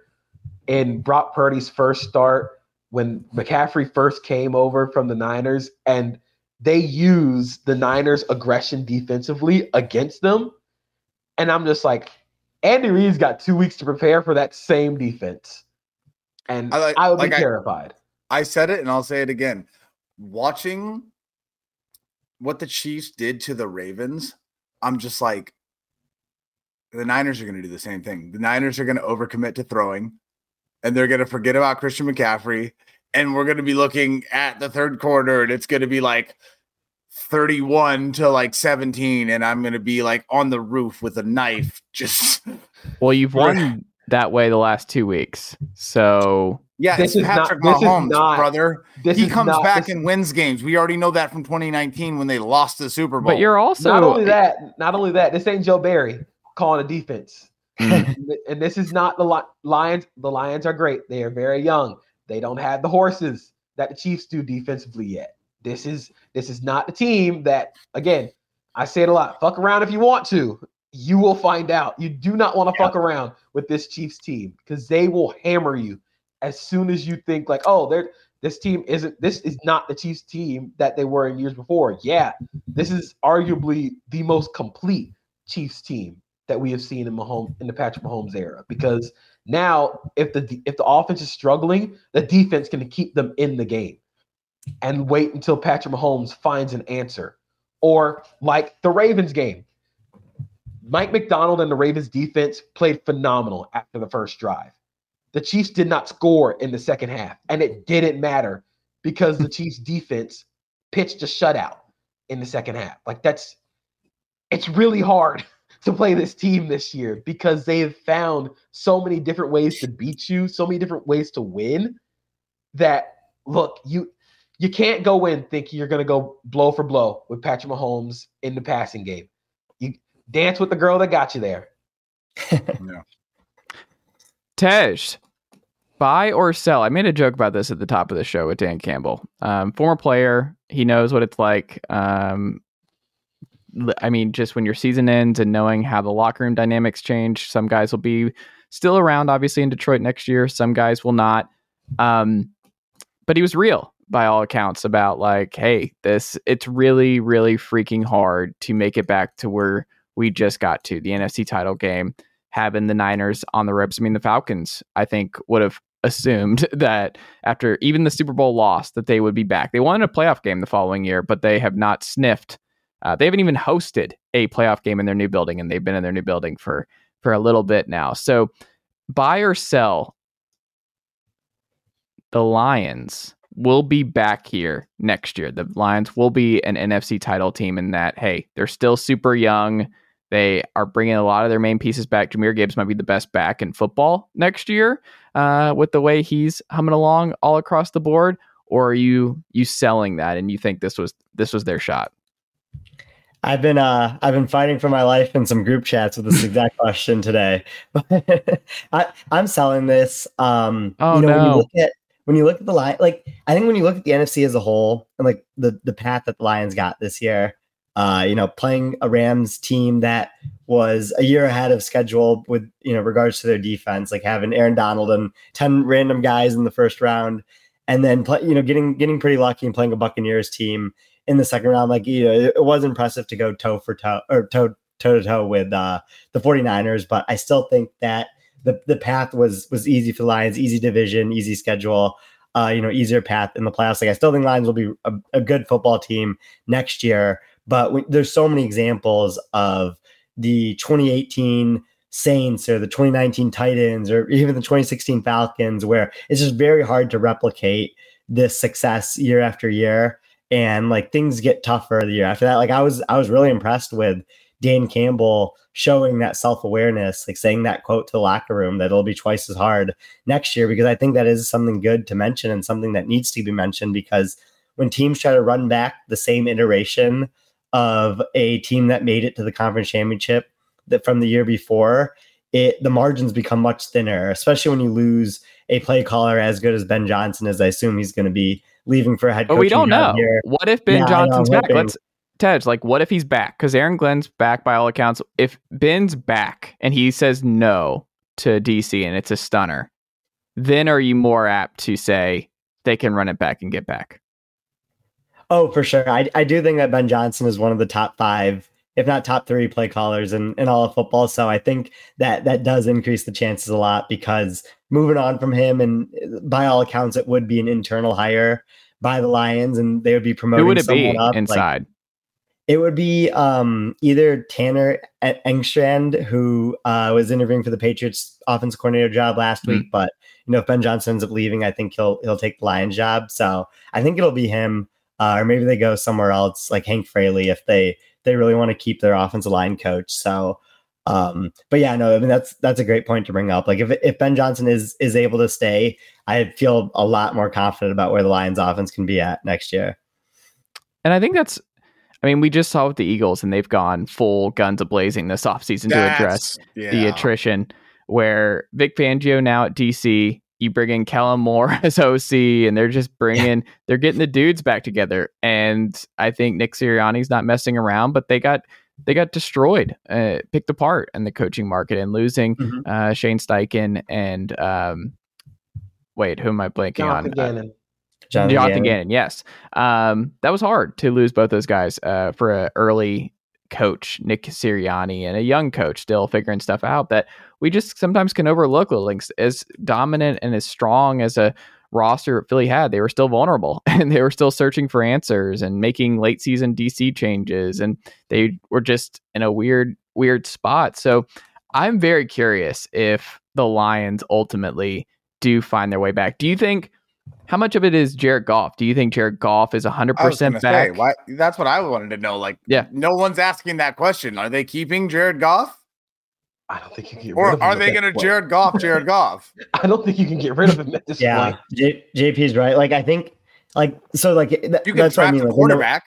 in Brock Purdy's first start when McCaffrey first came over from the Niners and they used the Niners aggression defensively against them. And I'm just like, Andy Reid's got two weeks to prepare for that same defense. And I I, like- would like be terrified. I said it and I'll say it again. Watching what the Chiefs did to the Ravens, I'm just like, the Niners are going to do the same thing. The Niners are going to overcommit to throwing, and they're going to forget about Christian McCaffrey. And we're going to be looking at the third quarter, and it's going to be like 31 to like 17. And I'm going to be like on the roof with a knife, just Well, you've won that way the last two weeks. So yeah, This it's is not- Patrick this is Mahomes, not- brother. This he is comes not- back this- and wins games. We already know that from 2019 when they lost the Super Bowl. but you're also not only that, not only that, this ain't Joe Barry calling a defense. Mm. and this is not the Lions. The Lions are great. They are very young. They don't have the horses that the Chiefs do defensively yet. This is this is not the team that again, I say it a lot. Fuck around if you want to. You will find out. You do not want to fuck around with this Chiefs team because they will hammer you as soon as you think like, oh, they're this team isn't this is not the Chiefs team that they were in years before. Yeah, this is arguably the most complete Chiefs team that we have seen in Mahomes in the Patrick Mahomes era. Because now, if the if the offense is struggling, the defense can keep them in the game and wait until Patrick Mahomes finds an answer. Or like the Ravens game, Mike Macdonald and the Ravens defense played phenomenal after the first drive. The Chiefs did not score in the second half, and it didn't matter because the Chiefs defense pitched a shutout in the second half. Like that's it's really hard to play this team this year because they have found so many different ways to beat you, so many different ways to win that look, you you can't go in thinking you're going to go blow for blow with Patrick Mahomes in the passing game. You dance with the girl that got you there. Yeah. Tej, buy or sell? I made a joke about this at the top of the show with Dan Campbell. Um, former player, he knows what it's like. Um, l- I mean, just when your season ends and knowing how the locker room dynamics change, some guys will be still around, obviously, in Detroit next year. Some guys will not. Um, but he was real by all accounts about like, hey, this it's really, really freaking hard to make it back to where we just got to the NFC title game having the Niners on the ropes. I mean, the Falcons, I think, would have assumed that after even the Super Bowl loss, that they would be back. They won a playoff game the following year, but they have not sniffed. Uh, they haven't even hosted a playoff game in their new building, and they've been in their new building for for a little bit now. So, buy or sell. The Lions will be back here next year. The Lions will be an NFC title team in that, hey, they're still super young. They are bringing a lot of their main pieces back. Jahmyr Gibbs might be the best back in football next year uh, with the way he's humming along all across the board. or are you you selling that and you think this was this was their shot? I've been uh I've been fighting for my life in some group chats with this exact question today. I, I'm selling this. Um Oh, you know, when you no. look at when you look at the line like I think when you look at the NFC as a whole and like the the path that the Lions got this year, uh, you know, playing a Rams team that was a year ahead of schedule with you know regards to their defense, like having Aaron Donald and 10 random guys in the first round, and then play, you know, getting getting pretty lucky and playing a Buccaneers team in the second round. Like, you know, it, it was impressive to go toe for toe or toe toe to toe with uh, the 49ers, but I still think that the the path was was easy for the Lions, easy division, easy schedule. Uh, you know, easier path in the playoffs. Like I still think Lions will be a, a good football team next year, but we, there's so many examples of the 2018 Saints or the 2019 Titans or even the 2016 Falcons where it's just very hard to replicate this success year after year and like things get tougher the year after that. Like I was I was really impressed with Dan Campbell showing that self-awareness, like saying that quote to the locker room that it'll be twice as hard next year because I think that is something good to mention and something that needs to be mentioned because when teams try to run back the same iteration of a team that made it to the conference championship that from the year before, it the margins become much thinner, especially when you lose a play caller as good as Ben Johnson, as I assume he's going to be leaving for a head But we don't know. here. What if Ben Yeah, Johnson's back? hoping. Let's Tej, like what if he's back? Because Aaron Glenn's back by all accounts. If Ben's back and he says no to DC and it's a stunner, then are you more apt to say they can run it back and get back? Oh, for sure. I, I do think that Ben Johnson is one of the top five, if not top three play callers in, in all of football. So I think that that does increase the chances a lot because moving on from him, and by all accounts, it would be an internal hire by the Lions and they would be promoting Who would it be up. Like, inside? it would be um, either Tanner Engstrand, who uh, was interviewing for the Patriots offensive coordinator job last Mhm. week, but you know if Ben Johnson ends up leaving, I think he'll he'll take the Lions job. So I think it'll be him, uh, or maybe they go somewhere else, like Hank Fraley, if they they really want to keep their offensive line coach. So, um, but yeah, no, I mean that's that's a great point to bring up. Like if if Ben Johnson is is able to stay, I feel a lot more confident about where the Lions offense can be at next year. And I think that's, I mean, we just saw with the Eagles and they've gone full guns a blazing this offseason to address That's- the attrition where Vic Fangio now at DC, you bring in Kellen Moore as OC and they're just bringing, they're getting the dudes back together. And I think Nick Sirianni's not messing around, but they got, they got destroyed, uh, picked apart in the coaching market and losing Mhm. uh, Shane Steichen and, um, wait, who am I blanking Jonathan on? Uh, Gannon. Jonathan Jonathan Gannon. Gannon, yes. Um, that was hard to lose both those guys uh, for an early coach, Nick Sirianni, and a young coach still figuring stuff out that we just sometimes can overlook. Links as dominant and as strong as a roster Philly had, they were still vulnerable and they were still searching for answers and making late season DC changes, and they were just in a weird, weird spot. So I'm very curious if the Lions ultimately do find their way back. Do you think? How much of it is Jared Goff? Do you think Jared Goff is 100% I was gonna back? say, why, that's what I wanted to know. Like, Yeah. no one's asking that question. Are they keeping Jared Goff, I don't think you can get rid of or are they going to. Jared Goff, Jared Goff? I don't think you can get rid of him at this Yeah, point. J- JP's right. Like I think, like so, like th- You can that's what I draft mean. a like, they know- quarterback.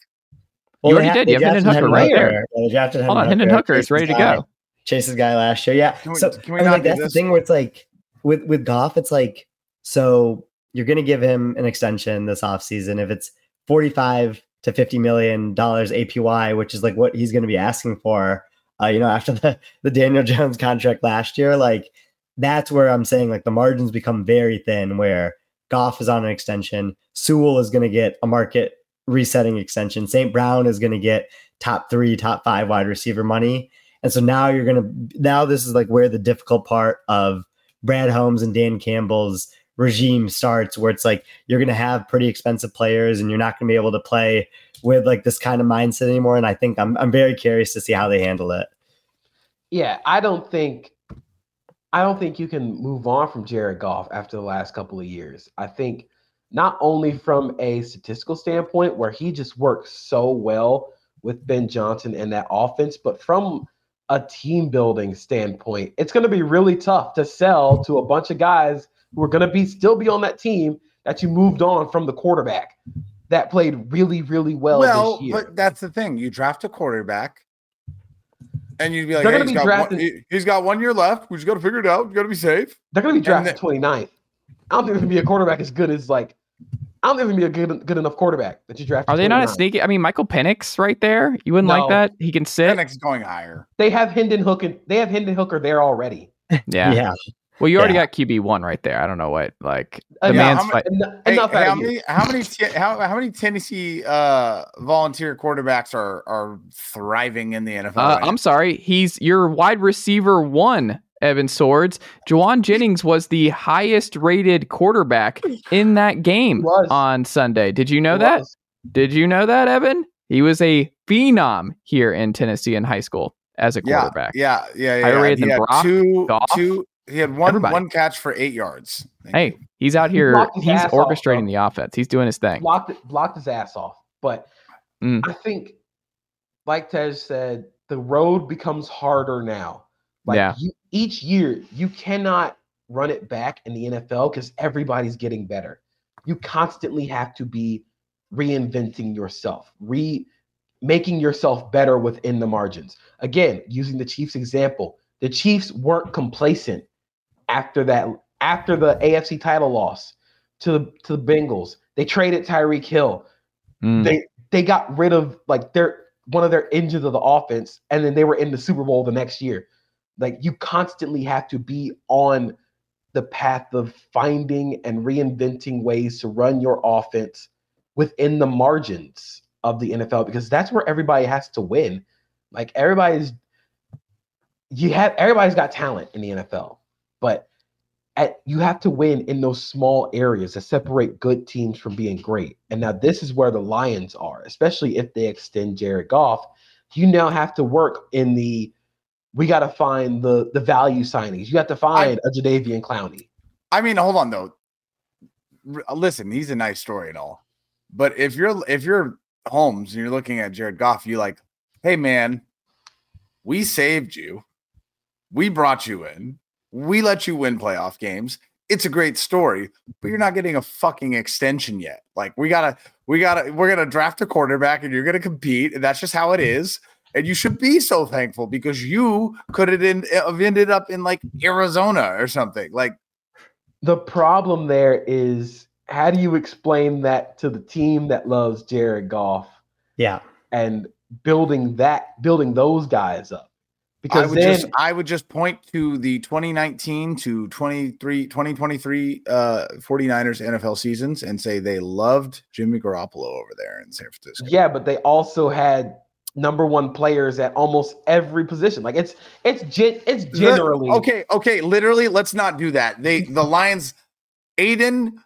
You already they did. they You have Hendon drafted Hooker right there. Yeah, they drafted Hold on, Hendon Hendon Hooker is Chase's ready to guy- go. Chase's guy last year. Yeah. Can we- so can we I mean, not like do that's the this? thing where it's like with with Goff, it's like so you're going to give him an extension this offseason if it's 45 to 50 million dollars APY, which is like what he's going to be asking for. Uh, you know, after the the Daniel Jones contract last year, like that's where I'm saying like the margins become very thin. Where Goff is on an extension, Sewell is going to get a market resetting extension. St. Brown is going to get top three, top five wide receiver money. And so now you're going to, now this is like where the difficult part of Brad Holmes and Dan Campbell's regime starts, where it's like you're going to have pretty expensive players and you're not going to be able to play with like this kind of mindset anymore. And I think I'm, I'm very curious to see how they handle it. Yeah, I don't think I don't think you can move on from Jared Goff after the last couple of years. I think not only from a statistical standpoint where he just works so well with Ben Johnson and that offense, but from a team building standpoint, it's going to be really tough to sell to a bunch of guys who are going to be still be on that team that you moved on from the quarterback that played really, really well, Well, this year. but that's the thing. You draft a quarterback, and you'd be like, hey, gonna he's, be got drafting- one, he- he's got one year left. We just got to figure it out. You got to be safe. They're going to be drafted the- 29th. I don't think there's going to be a quarterback as good as like. I don't think there's going to be a good good enough quarterback that you draft. Are they not a sneaky? I mean, Michael Penix right there. You wouldn't No. like that? He can sit. Penix going higher. They have Hendon Hook and they have Hendon Hooker there already. Yeah. Yeah. Well, you already Yeah. got QB one right there. I don't know what like the Enough- man's. how fight- Hey, enough hey, how many how many T- how, how many Tennessee uh, volunteer quarterbacks are are thriving in the NFL? Uh, right? I'm sorry. He's your wide receiver one, Evan Sowards. Jauan Jennings was the highest rated quarterback in that game on Sunday. Did you know It that? was. Did you know that, Evan? He was a phenom here in Tennessee in high school as a quarterback. yeah, yeah, yeah. Higher yeah. rated He than Brock, two, Goff, two. He had one everybody. one catch for eight yards. Thank Hey, you. he's out here. blocked his He's ass off, orchestrating the offense. He's doing his thing. blocked blocked his ass off. But Mm. I think, like Tej said, the road becomes harder now. Like Yeah. you, each year, you cannot run it back in the NFL because everybody's getting better. You constantly have to be reinventing yourself, re making yourself better within the margins. Again, using the Chiefs example, the Chiefs weren't complacent after that after the AFC title loss to the to the Bengals. They traded Tyreek Hill. Mm. They they got rid of like their one of their engines of the offense, and then they were in the Super Bowl the next year. Like you constantly have to be on the path of finding and reinventing ways to run your offense within the margins of the NFL because that's where everybody has to win. Like everybody's you have everybody's got talent in the NFL, but at, you have to win in those small areas that separate good teams from being great. And now this is where the Lions are, especially if they extend Jared Goff. You now have to work in the we got to find the the value signings. You have to find a Jadeveon Clowney. I mean, hold on though. R- uh, Listen, he's a nice story and all, but if you're if you're Holmes and you're looking at Jared Goff, you like, hey man, we saved you, we brought you in, we let you win playoff games. It's a great story, but you're not getting a fucking extension yet. Like we gotta, we gotta, we're gonna draft a quarterback and you're gonna compete, and that's just how it is. And you should be so thankful because you could have, in, uh, have ended up in like Arizona or something. Like The problem there is how do you explain that to the team that loves Jared Goff Yeah. and building that building those guys up? I Because would then just I would just point to the 2019 to 23 2023 uh 49ers NFL seasons and say they loved Jimmy Garoppolo over there in San Francisco. Yeah, but they also had number one players at almost every position. Like it's it's gen- it's generally okay, okay, literally let's not do that. They the Lions Aidan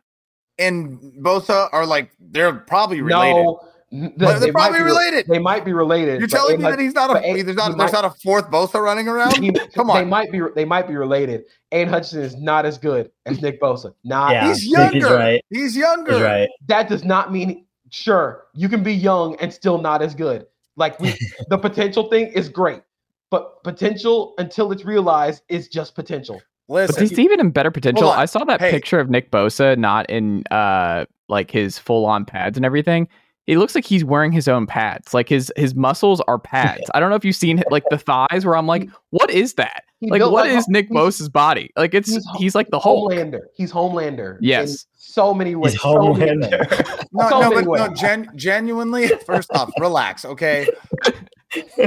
and Bosa are like they're probably related. No, But they they're might probably be related. They might be related. You're telling me might- that he's not a A- there's not there's might- not a fourth Bosa running around? he- Come They might be they might be related. Aidan Hutchinson is not as good as Nick Bosa. Not Yeah. He's younger. he's right. He's younger. He's right. that does not mean sure you can be young and still not as good. Like we, the potential thing is great, but potential until it's realized is just potential. But Listen, he's even in better potential. I saw that Hey. picture of Nick Bosa not in uh like his full on pads and everything. It looks like he's wearing his own pads. Like his his muscles are pads. I don't know if you've seen like the thighs where I'm like, what is that? He Like built what like- is Nick he's- Bosa's body? Like it's he's he's, like the Hulk. Homelander. He's Homelander. in Yes. so many ways. He's so many ways. Homelander. no, so no, many but no, gen- genuinely, first off, relax, okay?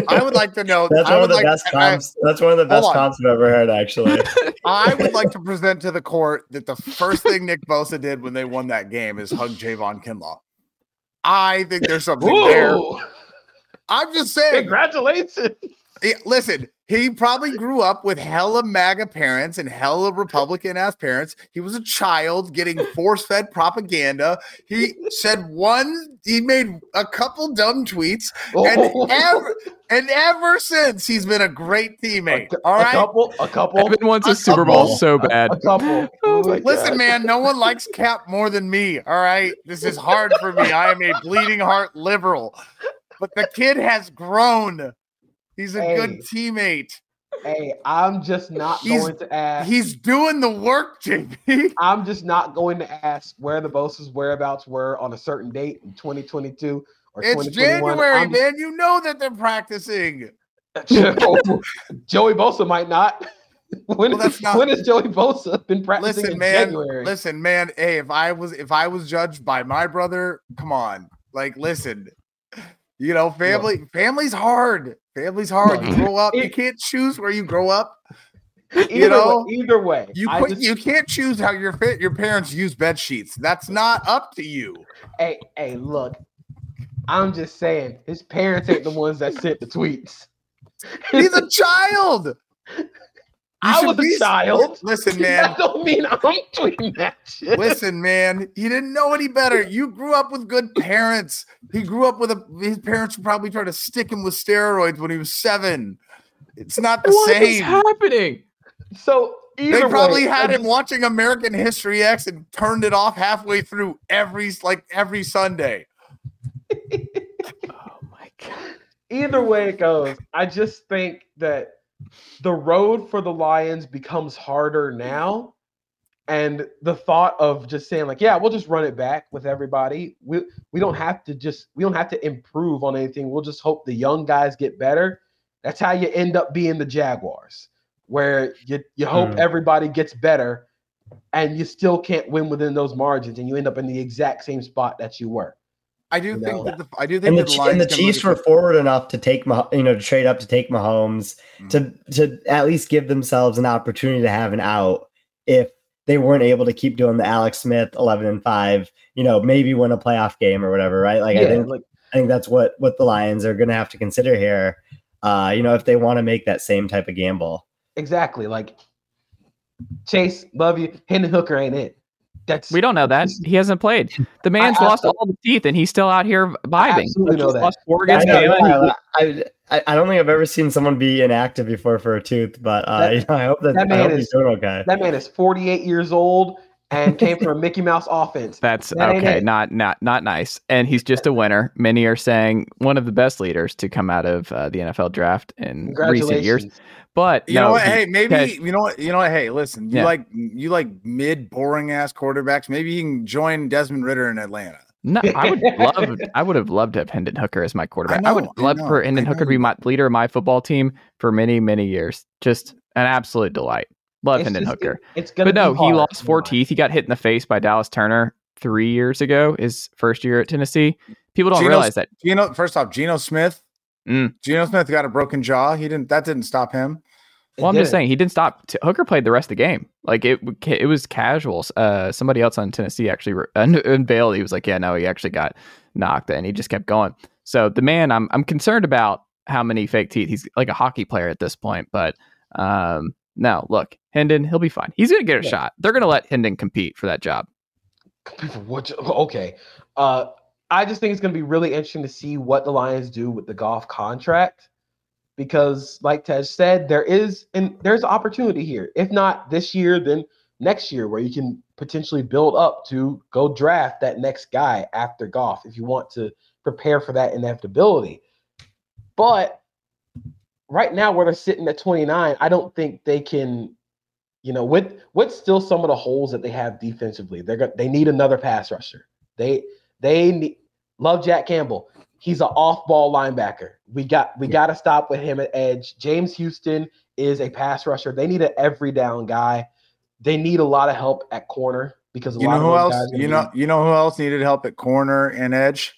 I would like to know. That's I one would of the like, best I- comps. That's one of the best on. comps I've ever heard, actually. I would like to present to the court that the first thing Nick Bosa did when they won that game is hug Javon Kinlaw. I think there's something there. I'm just saying. congratulations. Yeah, listen, he probably grew up with hella MAGA parents and hella Republican ass parents. He was a child getting force fed propaganda. He said one, he made a couple dumb tweets, and Oh. ever and ever since he's been a great teammate. a, All a couple, a couple, Evan wants a, A Super Bowl so bad. a couple. Oh Listen, God. man, no one likes Cap more than me. All right. This is hard for me. I am a bleeding heart liberal. But the kid has grown. He's a good teammate. hey, I'm just not He's- going to ask. He's doing the work, JP. I'm just not going to ask where the Bosa's whereabouts were on a certain date in 2022 or It's 2021. January, I'm man. You know that they're practicing. Joey Bosa might not. When, Well, that's not- when has Joey Bosa been practicing Listen, in man. January? Listen, man. Hey, if I was if I was judged by my brother, come on. Like, listen. You know, family family's hard. Family's hard. You mm-hmm. grow up. You can't choose where you grow up. either, know, way, either way, You put, just- you can't choose how your fa- your parents use bed sheets. That's not up to you. hey, hey, look, I'm just saying, his parents ain't the ones that sent the tweets. He's a child. I was a be- child. Listen, man. That don't mean I'm doing that shit. Listen, man, he didn't know any better. You grew up with good parents. He grew up with a his parents were probably trying to stick him with steroids when he was seven. It's not the What is same. happening? So They probably way, had him watching American History X and turned it off halfway through every like every Sunday. Oh my god. either way it goes, I just think that the road for the Lions becomes harder now. And the thought of just saying, like, yeah, we'll just run it back with everybody. We we don't have to just we don't have to improve on anything. We'll just hope the young guys get better. That's how you end up being the Jaguars, where you, you hope Mm. everybody gets better and you still can't win within those margins and you end up in the exact same spot that you were. I do You think know? that the, I do think and the, that Ch- Lions and the Chiefs were forward enough to take Mah- you know to trade up to take Mahomes Mm. to to at least give themselves an opportunity to have an out if they weren't able to keep doing the Alex Smith eleven and five you know maybe win a playoff game or whatever right like I think like I think that's what what the Lions are going to have to consider here uh you know if they want to make that same type of gamble Exactly. Like Chase, love you. Hendon Hooker ain't it. That's We don't know that. He hasn't played. The man's I lost absolutely- all the teeth and he's still out here vibing. absolutely know that. I, know, I, I, I don't think I've ever seen someone be inactive before for a tooth, but uh, That- you know, I hope that, that I man hope is- he's doing okay. that man is 48 years old and came from a Mickey Mouse offense. That's That okay. Not not not nice. And he's just a winner. Many are saying one of the best leaders to come out of uh, the NFL draft in recent years. Congratulations. But You no, know what? he- Hey, maybe Ted- you know what? You know what? Hey, listen. You Yeah. like you like mid boring ass quarterbacks. Maybe you can join Desmond Ridder in Atlanta. No, I would love. I would have loved to have Hendon Hooker as my quarterback. I, know, would I love know, for Hendon Hooker to be my leader of my football team for many, many years. Just an absolute delight. Love It's Hendon just- Hooker. it's gonna But no, he lost four Come teeth. He got hit in the face by Dallas Turner three years ago. His first year at Tennessee. People don't Geno- realize that. Geno, first off, Geno Smith. Mm. Geno Smith got a broken jaw. He didn't. That didn't stop him. Well, I'm just saying he didn't stop. T- Hooker played the rest of the game. Like it, it was casuals. Uh, somebody else on Tennessee actually re- un- unveiled. He was like, "Yeah, no, he actually got knocked, and he just kept going." So the man, I'm I'm concerned about how many fake teeth. He's like a hockey player at this point, but um, no, look, Hendon, he'll be fine. He's gonna get a Yeah. shot. They're gonna let Hendon compete for that job. Compete for what okay. Uh, I just think it's going to be really interesting to see what the Lions do with the Goff contract because, like Tej said, there is and there's opportunity here. If not this year, then next year, where you can potentially build up to go draft that next guy after Goff if you want to prepare for that inevitability. But right now, where they're sitting at 29, I don't think they can you know, with with still some of the holes that they have defensively, they're gonna they need another pass rusher. They they need love Jack Campbell. He's an off-ball linebacker. We got we got to stop with him at edge. James Houston is a pass rusher. They need an every down guy. They need a lot of help at corner because a You lot know who of else? those guys. gonna You be- know. You know who else needed help at corner and edge?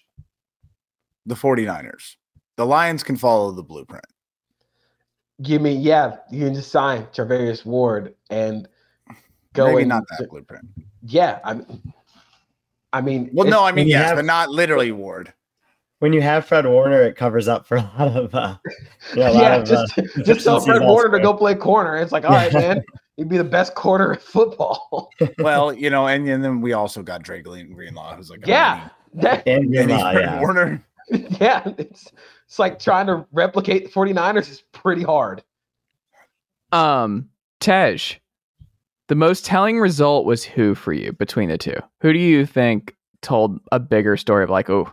The 49ers. The Lions can follow the blueprint. give me yeah. You can just sign Charvarius Ward and go Maybe and not that blueprint. yeah. I mean, I mean, Well, no, I mean you yes, have- but not literally Ward. When you have Fred Warner, it covers up for a lot of uh, yeah, a lot yeah, of, just uh, just tell deficiencies Fred Warner to go play corner. It's like, all right, man, you'd be the best corner in football. Well, you know, and, and then we also got Drake Green- Greenlaw, who's like a yeah, that, and mini, mini Greenlaw, Fred yeah. Warner. yeah, it's it's like trying to replicate the 49ers is pretty hard. Um, Tej, the most telling result was who for you between the two? Who do you think told a bigger story of like, oh,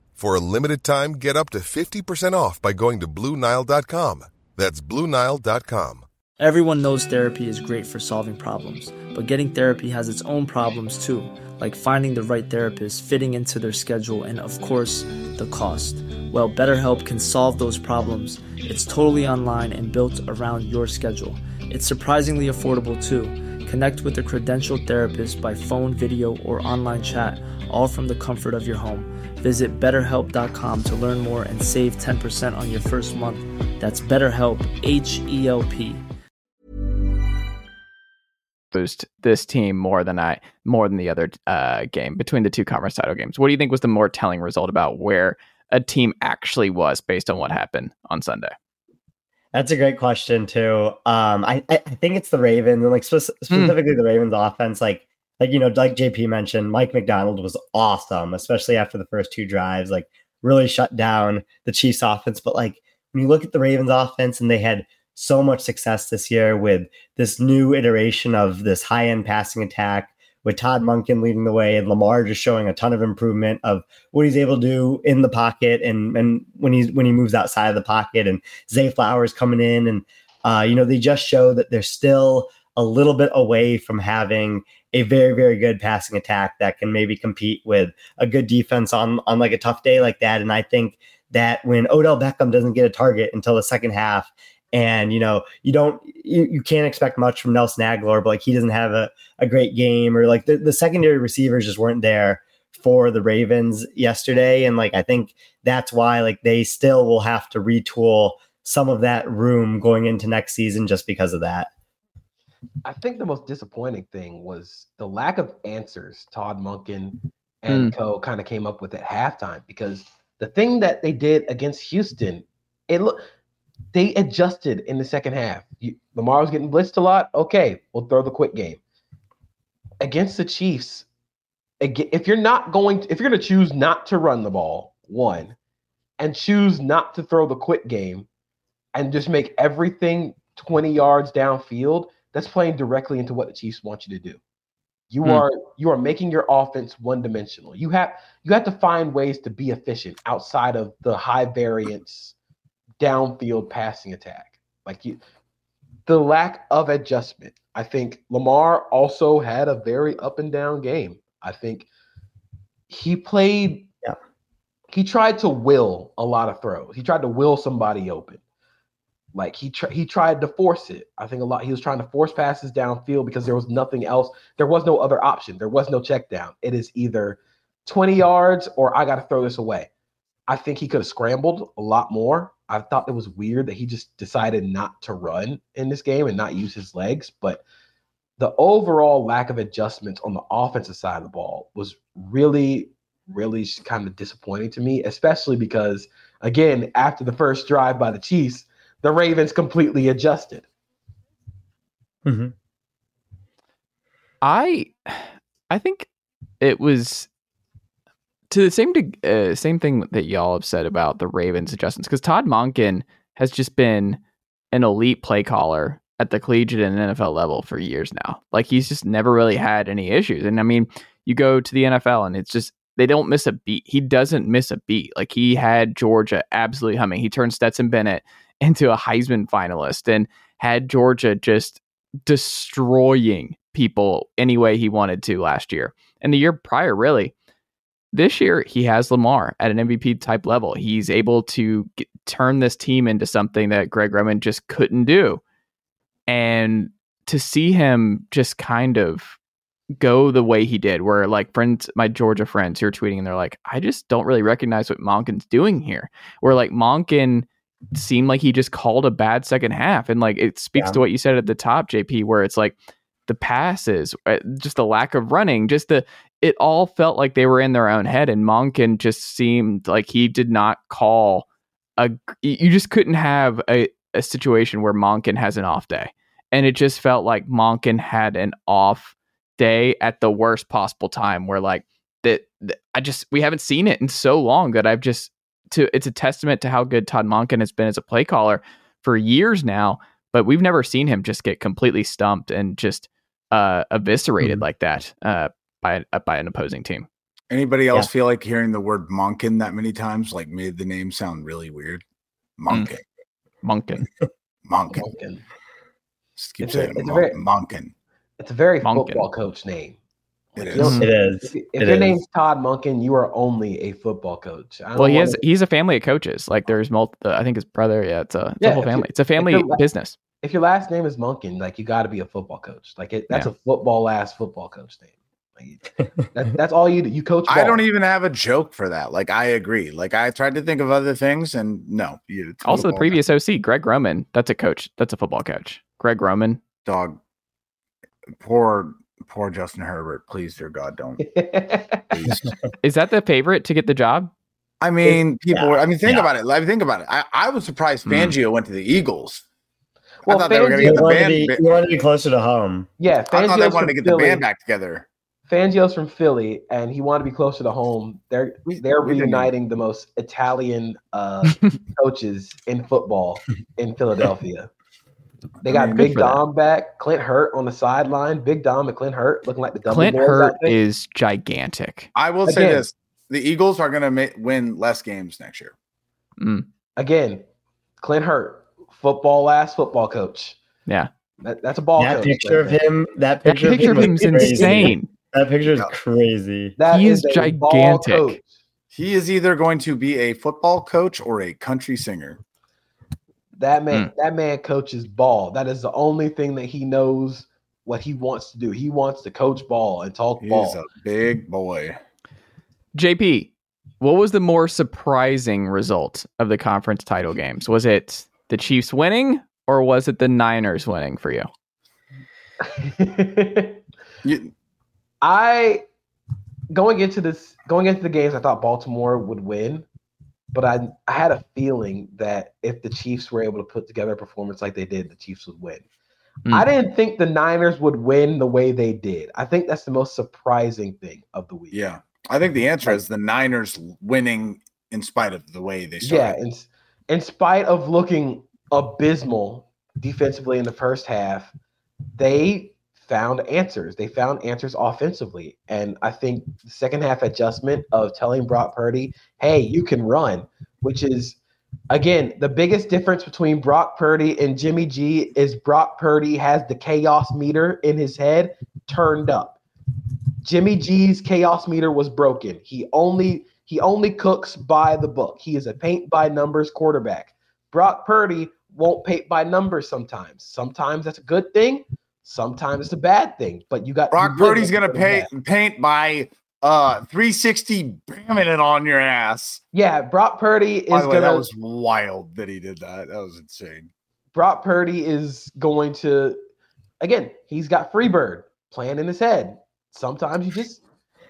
For a limited time, get up to 50% off by going to Bluenile.com. That's Bluenile.com. Everyone knows therapy is great for solving problems, but getting therapy has its own problems too, like finding the right therapist, fitting into their schedule, and of course, the cost. Well, BetterHelp can solve those problems. It's totally online and built around your schedule. It's surprisingly affordable too. Connect with a credentialed therapist by phone, video, or online chat, all from the comfort of your home. Visit betterhelp.com to learn more and save 10% on your first month. That's BetterHelp, H E L P. Boost this team more than I more than the other uh, game between the two conference title games. What do you think was the more telling result about where a team actually was based on what happened on Sunday? That's a great question too. Um, I I think it's the Ravens and like spe- specifically mm. the Ravens offense. Like like you know like JP mentioned, Mike Macdonald was awesome, especially after the first two drives. Like really shut down the Chiefs offense. But like when you look at the Ravens offense and they had so much success this year with this new iteration of this high end passing attack with Todd Monken leading the way and Lamar just showing a ton of improvement of what he's able to do in the pocket and and when he's when he moves outside of the pocket and Zay Flowers coming in and uh, you know they just show that they're still a little bit away from having a very very good passing attack that can maybe compete with a good defense on on like a tough day like that and I think that when Odell Beckham doesn't get a target until the second half and you know, you don't you, you can't expect much from Nelson Agholor, but like he doesn't have a, a great game, or like the, the secondary receivers just weren't there for the Ravens yesterday. And like I think that's why like they still will have to retool some of that room going into next season just because of that. I think the most disappointing thing was the lack of answers Todd Monken and mm. co kind of came up with at halftime because the thing that they did against Houston, it looked they adjusted in the second half. You, Lamar was getting blitzed a lot. Okay, we'll throw the quick game. Against the Chiefs, if you're not going, to, if you're going to choose not to run the ball, one, and choose not to throw the quick game, and just make everything 20 yards downfield, that's playing directly into what the Chiefs want you to do. You hmm. are you are making your offense one dimensional. You have you have to find ways to be efficient outside of the high variance downfield passing attack. Like you, the lack of adjustment. I think Lamar also had a very up and down game. I think he played. Yeah. He tried to will a lot of throws. He tried to will somebody open. Like he tr- he tried to force it. I think a lot. He was trying to force passes downfield because there was nothing else. There was no other option. There was no check down. It is either 20 yards or I got to throw this away. I think he could have scrambled a lot more. I thought it was weird that he just decided not to run in this game and not use his legs. But the overall lack of adjustments on the offensive side of the ball was really, really kind of disappointing to me, especially because, again, after the first drive by the Chiefs, the Ravens completely adjusted. Mm-hmm. I, I think it was to the same uh, same thing that y'all have said about the Ravens adjustments, because Todd Monken has just been an elite play caller at the collegiate and NFL level for years now. Like he's just never really had any issues. And I mean, you go to the NFL and it's just they don't miss a beat. He doesn't miss a beat. Like he had Georgia absolutely humming. He turned Stetson Bennett into a Heisman finalist and had Georgia just destroying people any way he wanted to last year. And the year prior, really, this year, he has Lamar at an MVP type level. He's able to get, turn this team into something that Greg Roman just couldn't do. And to see him just kind of go the way he did, where like friends, my Georgia friends who are tweeting and they're like, I just don't really recognize what Monken's doing here. Where like Monken seemed like he just called a bad second half. And like it speaks yeah. to what you said at the top, JP, where it's like the passes, uh, just the lack of running, just the it all felt like they were in their own head. And Monken just seemed like he did not call a. You just couldn't have a, a situation where Monken has an off day. and it just felt like Monken had an off day at the worst possible time where like that, that I just we haven't seen it in so long that I've just to it's a testament to how good Todd Monken has been as a play caller for years now, but we've never seen him just get completely stumped and just uh eviscerated Mhm. like that uh by uh, by an opposing team. Anybody else Yeah. feel like hearing the word Monken that many times like made the name sound really weird? Monken. Monken. Monken. Monken. Just keep It's a- saying it's a Mon- very- Monken. It's a very Monken. football coach name. It Like, is. you don't- It is. If, if It your is. name's Todd Monken, you are only a football coach. I Well, he wanna- he's a family of coaches. Like there's multiple. I think his brother. Yeah, it's a, it's Yeah, a whole if you- family. It's a family you're business. if your last name is Monken, like you got to be a football coach. Like it, that's Yeah. a football ass football coach name. That, that's all you do. You coach. I don't even have a joke for that. Like I agree. Like I tried to think of other things and no. You, Also, the football. previous OC, Greg Roman. That's a coach. That's a football coach. Greg Roman. dog. Poor poor Justin Herbert. Please, dear God, don't. Is that the favorite to get the job? I mean, people. were I mean, think yeah. about it. Like, think about it. I, I was surprised Hmm. Fangio went to the Eagles. Well, I thought they were going to get the wanted, to band. be, ba- you wanted to be closer to home. yeah, I thought they wanted to from get the band back together. Fangio's from Philly, and he wanted to be closer to home. They're they're reuniting the most Italian uh, coaches in football in Philadelphia. They I got mean, Big for them. Dom back, Clint Hurtt on the sideline. Big Dom and Clint Hurtt looking like the double Clint Hurtt is gigantic. I will say this: the Eagles are going to ma- win less games next year. Mm. again. Clint Hurtt, football ass football coach. Yeah. That, that's a ball that coach. picture right of him, that That picture, picture of him is insane. That picture is Yeah. crazy. That He is a ball gigantic. He is either going to be a football coach or a country singer. That man, Hmm. that man coaches ball. That is the only thing that he knows what he wants to do. He wants to coach ball and talk He's ball. He's a big boy. JP, what was the more surprising result of the conference title games? Was it the Chiefs winning or was it the Niners winning for you? You, I going into this going into the games, I thought Baltimore would win, but I I had a feeling that if the Chiefs were able to put together a performance like they did, the Chiefs would win. Mm. I didn't think the Niners would win the way they did. I think that's the most surprising thing of the week. yeah, I think the answer is the Niners winning in spite of the way they Yeah, in, in spite of looking abysmal defensively in the first half, they found answers. They found answers offensively. And I think the second half adjustment of telling Brock Purdy, hey, you can run, which is, again, the biggest difference between Brock Purdy and Jimmy G is Brock Purdy has the chaos meter in his head turned up. Jimmy G's chaos meter was broken. He only he only cooks by the book. He is a paint by numbers quarterback. Brock Purdy won't paint by numbers sometimes. Sometimes that's a good thing. Sometimes it's a bad thing. But you got Brock you Purdy's going to good and pay, paint by uh 360 bamming it on your ass. Yeah, Brock Purdy is way, that gonna was wild that he did that. That was insane. Brock Purdy is going to again, he's got Freebird playing in his head. Sometimes you just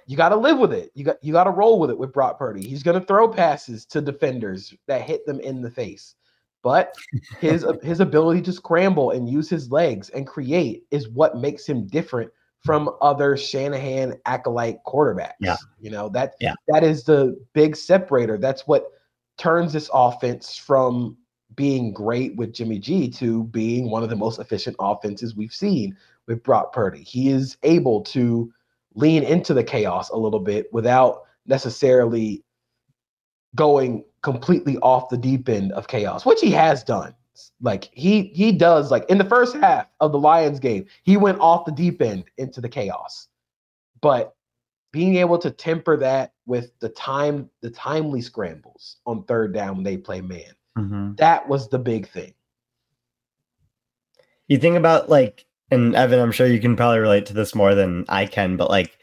you got to live with it. You got you got to roll with it with Brock Purdy. He's to throw passes to defenders that hit them in the face. But his his ability to scramble and use his legs and create is what makes him different from other Shanahan acolyte quarterbacks. Yeah. You know, that Yeah. that is the big separator. That's what turns this offense from being great with Jimmy G to being one of the most efficient offenses we've seen with Brock Purdy. He is able to lean into the chaos a little bit without necessarily going completely off the deep end of chaos, which he has done. Like he he does like in the first half of the Lions game, he went off the deep end into the chaos. But being able to temper that with the time the timely scrambles on third down when they play man, Mhm. that was the big thing. You think about like, and Evan, I'm sure you can probably relate to this more than I can, but like,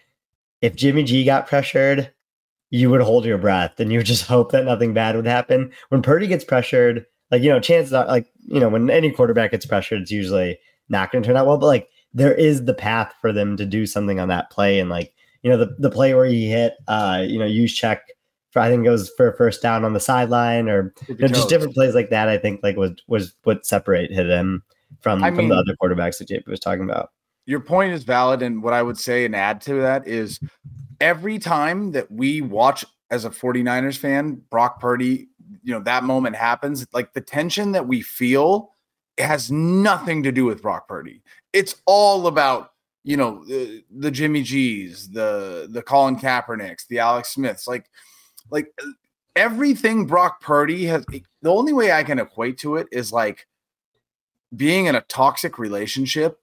if Jimmy G got pressured, you would hold your breath and you would just hope that nothing bad would happen. When Purdy gets pressured, like you know, chances are, like you know, when any quarterback gets pressured, it's usually not going to turn out well. But like, there is the path for them to do something on that play, and like you know, the the play where he hit, uh, you know, Juszczyk for I think it was for a first down on the sideline or you know, just different plays like that. I think like was was what separated him from, I from mean- the other quarterbacks that JP was talking about. your point is valid and what i would say and add to that is every time that we watch as a 49ers fan brock purdy you know that moment happens like the tension that we feel has nothing to do with brock purdy. It's all about you know the, the jimmy g's the the colin kaepernicks the alex smiths like like everything brock purdy has the only way i can equate to it is like being in a toxic relationship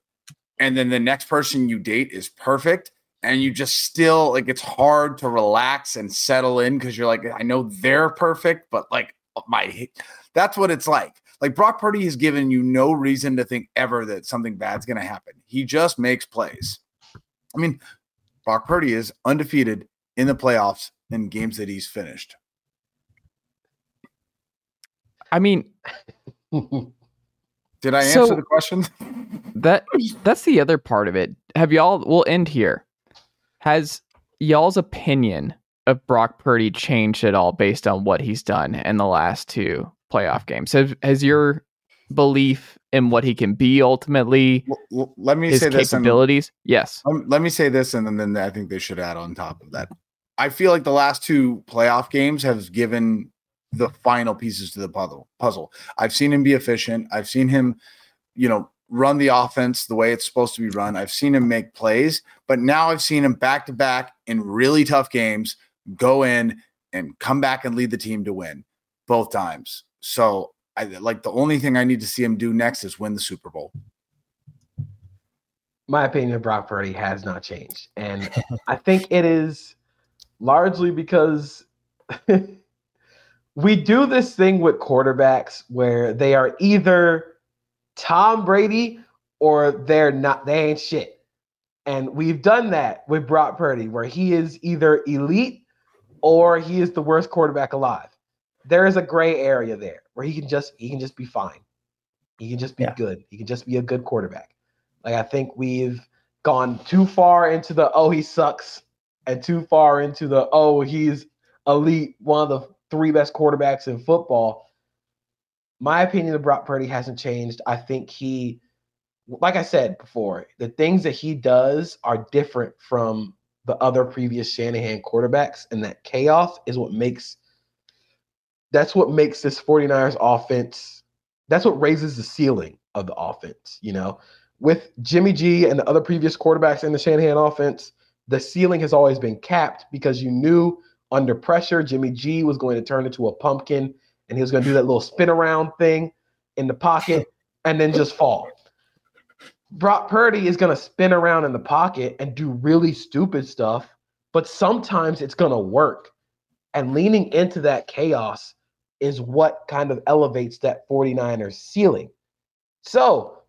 and then the next person you date is perfect and you just still like it's hard to relax and settle in because you're like i know they're perfect but like uh, my that's what it's like like brock purdy has given you no reason to think ever that something bad's to happen he just makes plays i mean brock purdy is undefeated in the playoffs in games that he's finished I mean, did i So- answer the question that that's the other part of it. Have y'all? We'll end here. Has y'all's opinion of Brock Purdy changed at all based on what he's done in the last two playoff games? Has has your belief in what he can be ultimately, L- l- let me his say this and- capabilities? Yes. Um, let me say this, and then, then I think they should add on top of that. I feel like the last two playoff games have given the final pieces to the puzzle. Puzzle. I've seen him be efficient. I've seen him, you know, run the offense the way it's supposed to be run. I've seen him make plays, but now I've seen him back to back in really tough games go in and come back and lead the team to win both times. So I like the only thing I need to see him do next is win the Super Bowl. my opinion of Brock Purdy has not changed. And I think it is largely because we do this thing with quarterbacks where they are either Tom Brady or they're not, they ain't shit. And we've done that with Brock Purdy, where he is either elite or he is the worst quarterback alive. There is a gray area there where he can just he can just be fine. He can just be Yeah. good. He can just be a good quarterback. Like I think we've gone too far into the oh he sucks and too far into the oh he's elite, one of the three best quarterbacks in football. My opinion of Brock Purdy hasn't changed. I think he, like I said before, the things that he does are different from the other previous Shanahan quarterbacks, and that chaos is what makes that's what makes this 49ers offense that's what raises the ceiling of the offense, you know. With Jimmy G and the other previous quarterbacks in the Shanahan offense, the ceiling has always been capped because you knew under pressure Jimmy G was going to turn into a pumpkin and he was going to do that little spin around thing in the pocket and then just fall. Brock Purdy is going to spin around in the pocket and do really stupid stuff, but sometimes it's going to work. And leaning into that chaos is what kind of elevates that 49ers ceiling. So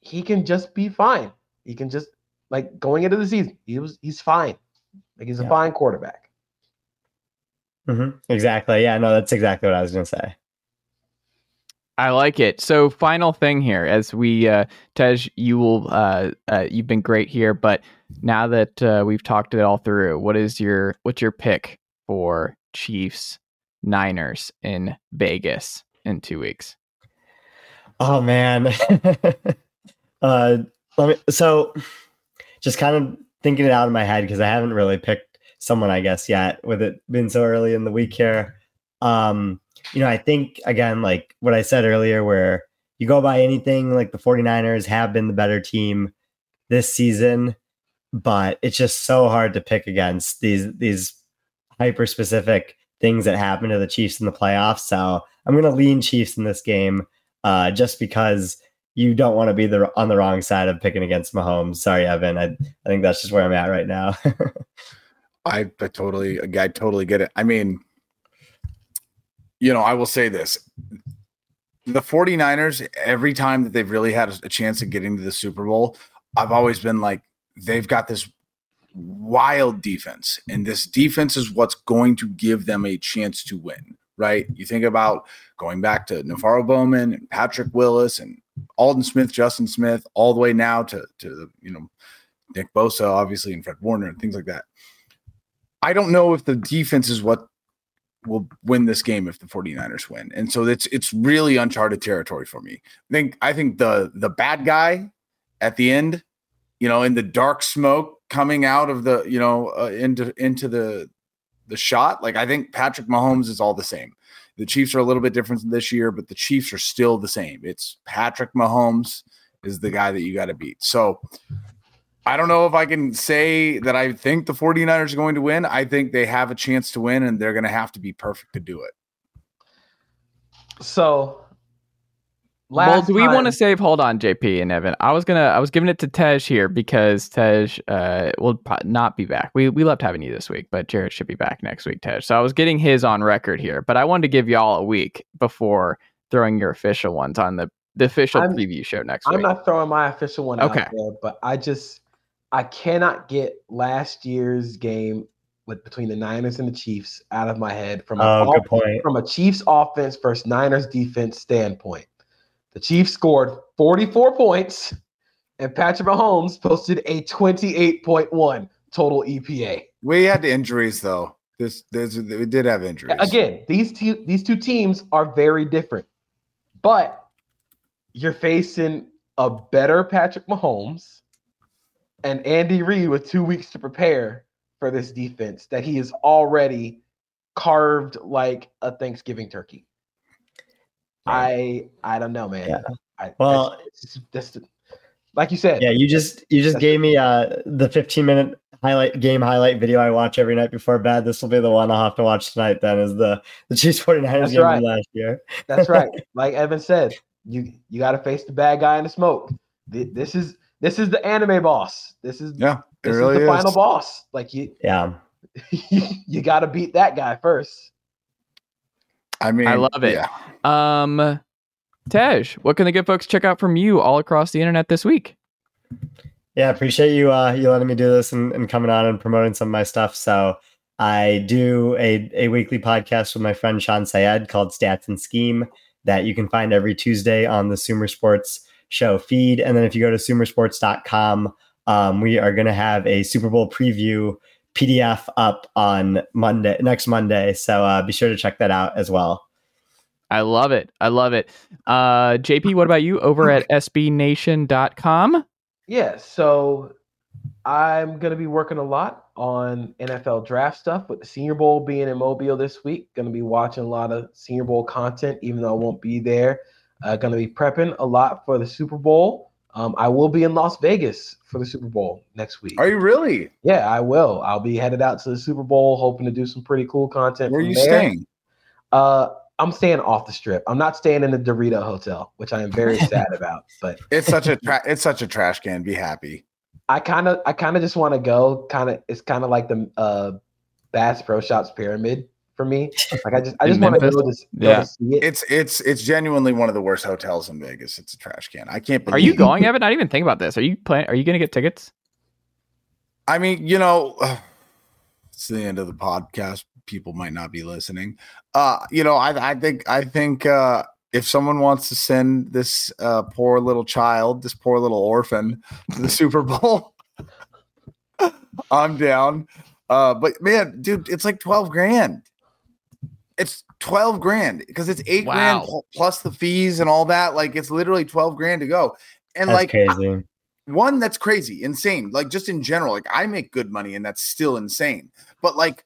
he can just be fine. He can just like going into the season, he was he's fine. Like he's a fine quarterback. Hmm Exactly. Yeah, no, that's exactly what I was going to say. I like it. So, final thing here, as we, uh, Tej, you will, uh, uh, you've been great here, but now that uh, we've talked it all through, what is your, what's your pick for Chiefs Niners in Vegas in two weeks? Oh man. uh let me so just kind of thinking it out in my head because I haven't really picked someone I guess yet with it being so early in the week here. Um you know, I think again like what I said earlier where you go by anything like the 49ers have been the better team this season, but it's just so hard to pick against these these hyper specific things that happen to the Chiefs in the playoffs. So I'm going to lean Chiefs in this game uh, just because you don't want to be the on the wrong side of picking against Mahomes. Sorry, Evan. I, I think that's just where I'm at right now. I, I totally, I totally get it. I mean, you know, I will say this. The 49ers, every time that they've really had a chance of getting to the Super Bowl, I've always been like, they've got this wild defense. And this defense is what's going to give them a chance to win, right? You think about going back to NaVorro Bowman and Patrick Willis and Aldon Smith, Justin Smith, all the way now to, to you know, Nick Bosa, obviously, and Fred Warner and things like that. I don't know if the defense is what will win this game if the 49ers win. And so it's it's really uncharted territory for me. I think I think the the bad guy at the end, you know, in the dark smoke coming out of the, you know, uh, into into the the shot, like I think Patrick Mahomes is all the same. The Chiefs are a little bit different this year, but the Chiefs are still the same. It's Patrick Mahomes is the guy that you got to beat. So I don't know if I can say that I think the 49ers are going to win. I think they have a chance to win and they're going to have to be perfect to do it. So well, do we time- want to save? Hold on, JP and Evan. I was gonna, I was giving it to Tej here because Tej uh, will not be back. We we loved having you this week, but Jared should be back next week, Tej. So I was getting his on record here, but I wanted to give y'all a week before throwing your official ones on the the official I'm- preview show next week. I'm not throwing my official one Okay. out there, but I just I cannot get last year's game with between the Niners and the Chiefs out of my head from a, Oh, good point. from a Chiefs offense versus Niners defense standpoint. The Chiefs scored 44 points, and Patrick Mahomes posted a 28.1 total EPA. We had the injuries though. This, this we did have injuries. Again, these two these two teams are very different, but you're facing a better Patrick Mahomes and Andy Reid with two weeks to prepare for this defense that he is already carved like a Thanksgiving turkey. I I don't know, man. Yeah. I, Well- that's, that's, that's like you said. Yeah, you just you just gave me uh the 15 minute highlight game highlight video I watch every night before bed. This will be the one I'll have to watch tonight then is the the Chiefs 49ers That's game right. last year. That's right. Like Evan said, you you got to face the bad guy in the smoke. This is this is the anime boss. This is yeah, this really is the is. final boss. Like you Yeah. you got to beat that guy first. I mean, I love it. Yeah. Um, Tej, what can the good folks check out from you all across the internet this week? Yeah, appreciate you uh you letting me do this and, and coming on and promoting some of my stuff. So I do a, a weekly podcast with my friend Sean Sayed called Stats and Scheme that you can find every Tuesday on the Sumer Sports show feed. And then if you go to sumersports.com, um, we are gonna have a Super Bowl preview PDF up on Monday next Monday. So uh, be sure to check that out as well. I love it. I love it. Uh, JP, what about you over at sbnation.com? Yeah, so I'm gonna be working a lot on NFL draft stuff with the Senior Bowl being in Mobile this week. Gonna be watching a lot of Senior Bowl content, even though I won't be there. Uh, gonna be prepping a lot for the Super Bowl. Um, I will be in Las Vegas for the Super Bowl next week. Are you really? Yeah, I will. I'll be headed out to the Super Bowl, hoping to do some pretty cool content. Where are you there. staying? Uh, I'm staying off the strip. I'm not staying in the Dorito Hotel, which I am very sad about. But It's such a tra- it's such a trash can. Be happy. I kind of, I kind of just want to go. Kind of, it's kind of like the uh, Bass Pro Shops pyramid for me. Like I just, I just want to Memphis? go to, Yeah. see it. It's it's it's genuinely one of the worst hotels in Vegas. It's a trash can. I can't believe. Are you going, Evan? I didn't even think about this. Are you planning? Are you going to get tickets? I mean, you know, it's the end of the podcast. People might not be listening. Uh, you know, I I think I think uh if someone wants to send this uh poor little child, this poor little orphan to the Super Bowl, I'm down. Uh, but man, dude, it's like 12 grand. It's 12 grand because it's eight grand Wow. pl- plus the fees and all that. Like it's literally 12 grand to go. And That's like crazy. one that's crazy insane like just in general like i make good money and that's still insane but like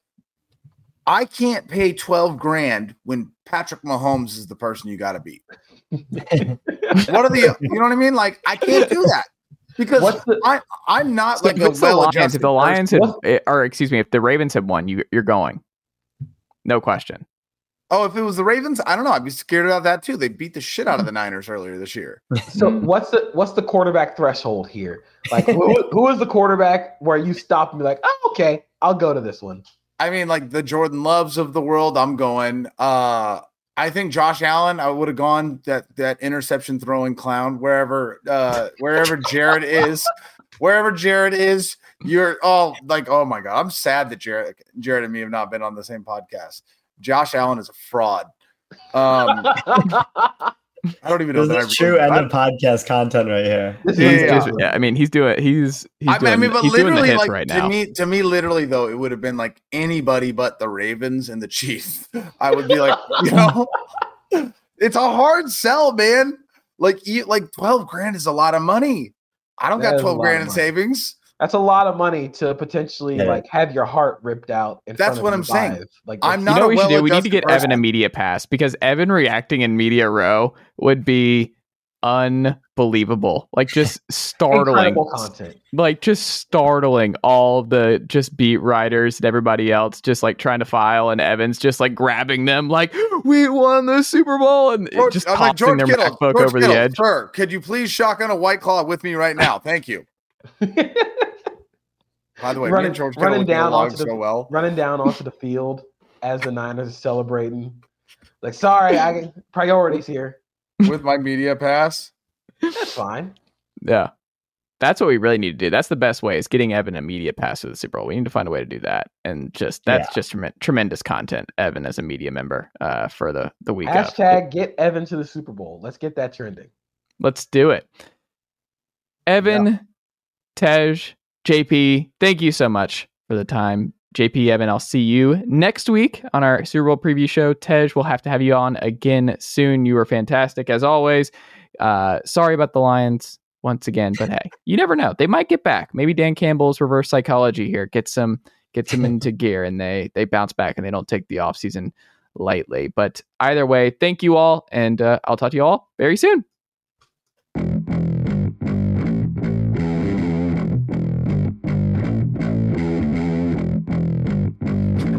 i can't pay 12 grand when patrick mahomes is the person you got to beat what are the you know what i mean like i can't do that because What's the- I, i'm not So like if a the Lions, well-adjusted if the Lions had, eh, or excuse me, if the Ravens had won, you you're going. No question. Oh if it was the ravens i don't know i'd be scared about that too they beat the shit out of the niners earlier this year So what's the what's the quarterback threshold here? Like who, who is the quarterback where you stop and be like, oh, okay, I'll go to this one. I mean, like the Jordan Loves of the world. I'm going. Uh, I think Josh Allen. I would have gone that that interception throwing clown wherever uh, wherever Jared is, wherever Jared is. You're all like oh my god. I'm sad that Jared Jared and me have not been on the same podcast. Josh Allen is a fraud. Um, I don't even know This that I is true end of podcast content right here. This He's Yeah. yeah, I mean, he's doing. He's he's I, doing. I mean, but he's doing the literally, hits like right to now. me, to me, literally though, it would have been like anybody but the Ravens and the Chiefs. I would be like, you know, it's a hard sell, man. Like, you, like twelve grand is a lot of money. I don't That got twelve grand of in money. savings. That's a lot of money to potentially Yeah. like have your heart ripped out. In That's front what you I'm saying. live. Like I'm that's- you know what we should do? We need to well-adjusted get Evan a media pass because Evan reacting in media row would be unbelievable. Like just startling. content. like just startling all the just beat writers and everybody else just like trying to file and Evans just like grabbing them like we won the Super Bowl and it George- just I'm like, tossing their Kittle, MacBook George over Kittle, the edge. Sir, could you please shotgun a white claw with me right now? Thank you. By the way, me Running- and George running down along onto the- so well. running down onto the field as the Niners are celebrating. Like, sorry, I priorities here. with my media pass. That's fine. Yeah. That's what we really need to do. That's the best way is getting Evan a media pass to the Super Bowl. We need to find a way to do that. And just that's Yeah. just tremen- tremendous content, Evan as a media member uh, for the, the week. of. Hashtag get Evan to the Super Bowl. Let's get that trending. Let's do it. Evan, Tej, JP, thank you so much for the time. JP, Evan, I'll see you next week on our Super Bowl preview show. Tej, we'll have to have you on again soon. You were fantastic as always. Uh, sorry about the Lions once again, but hey, you never know. They might get back. Maybe Dan Campbell's reverse psychology here gets them gets them into gear and they they bounce back and they don't take the offseason lightly. But either way, thank you all, and uh, I'll talk to you all very soon.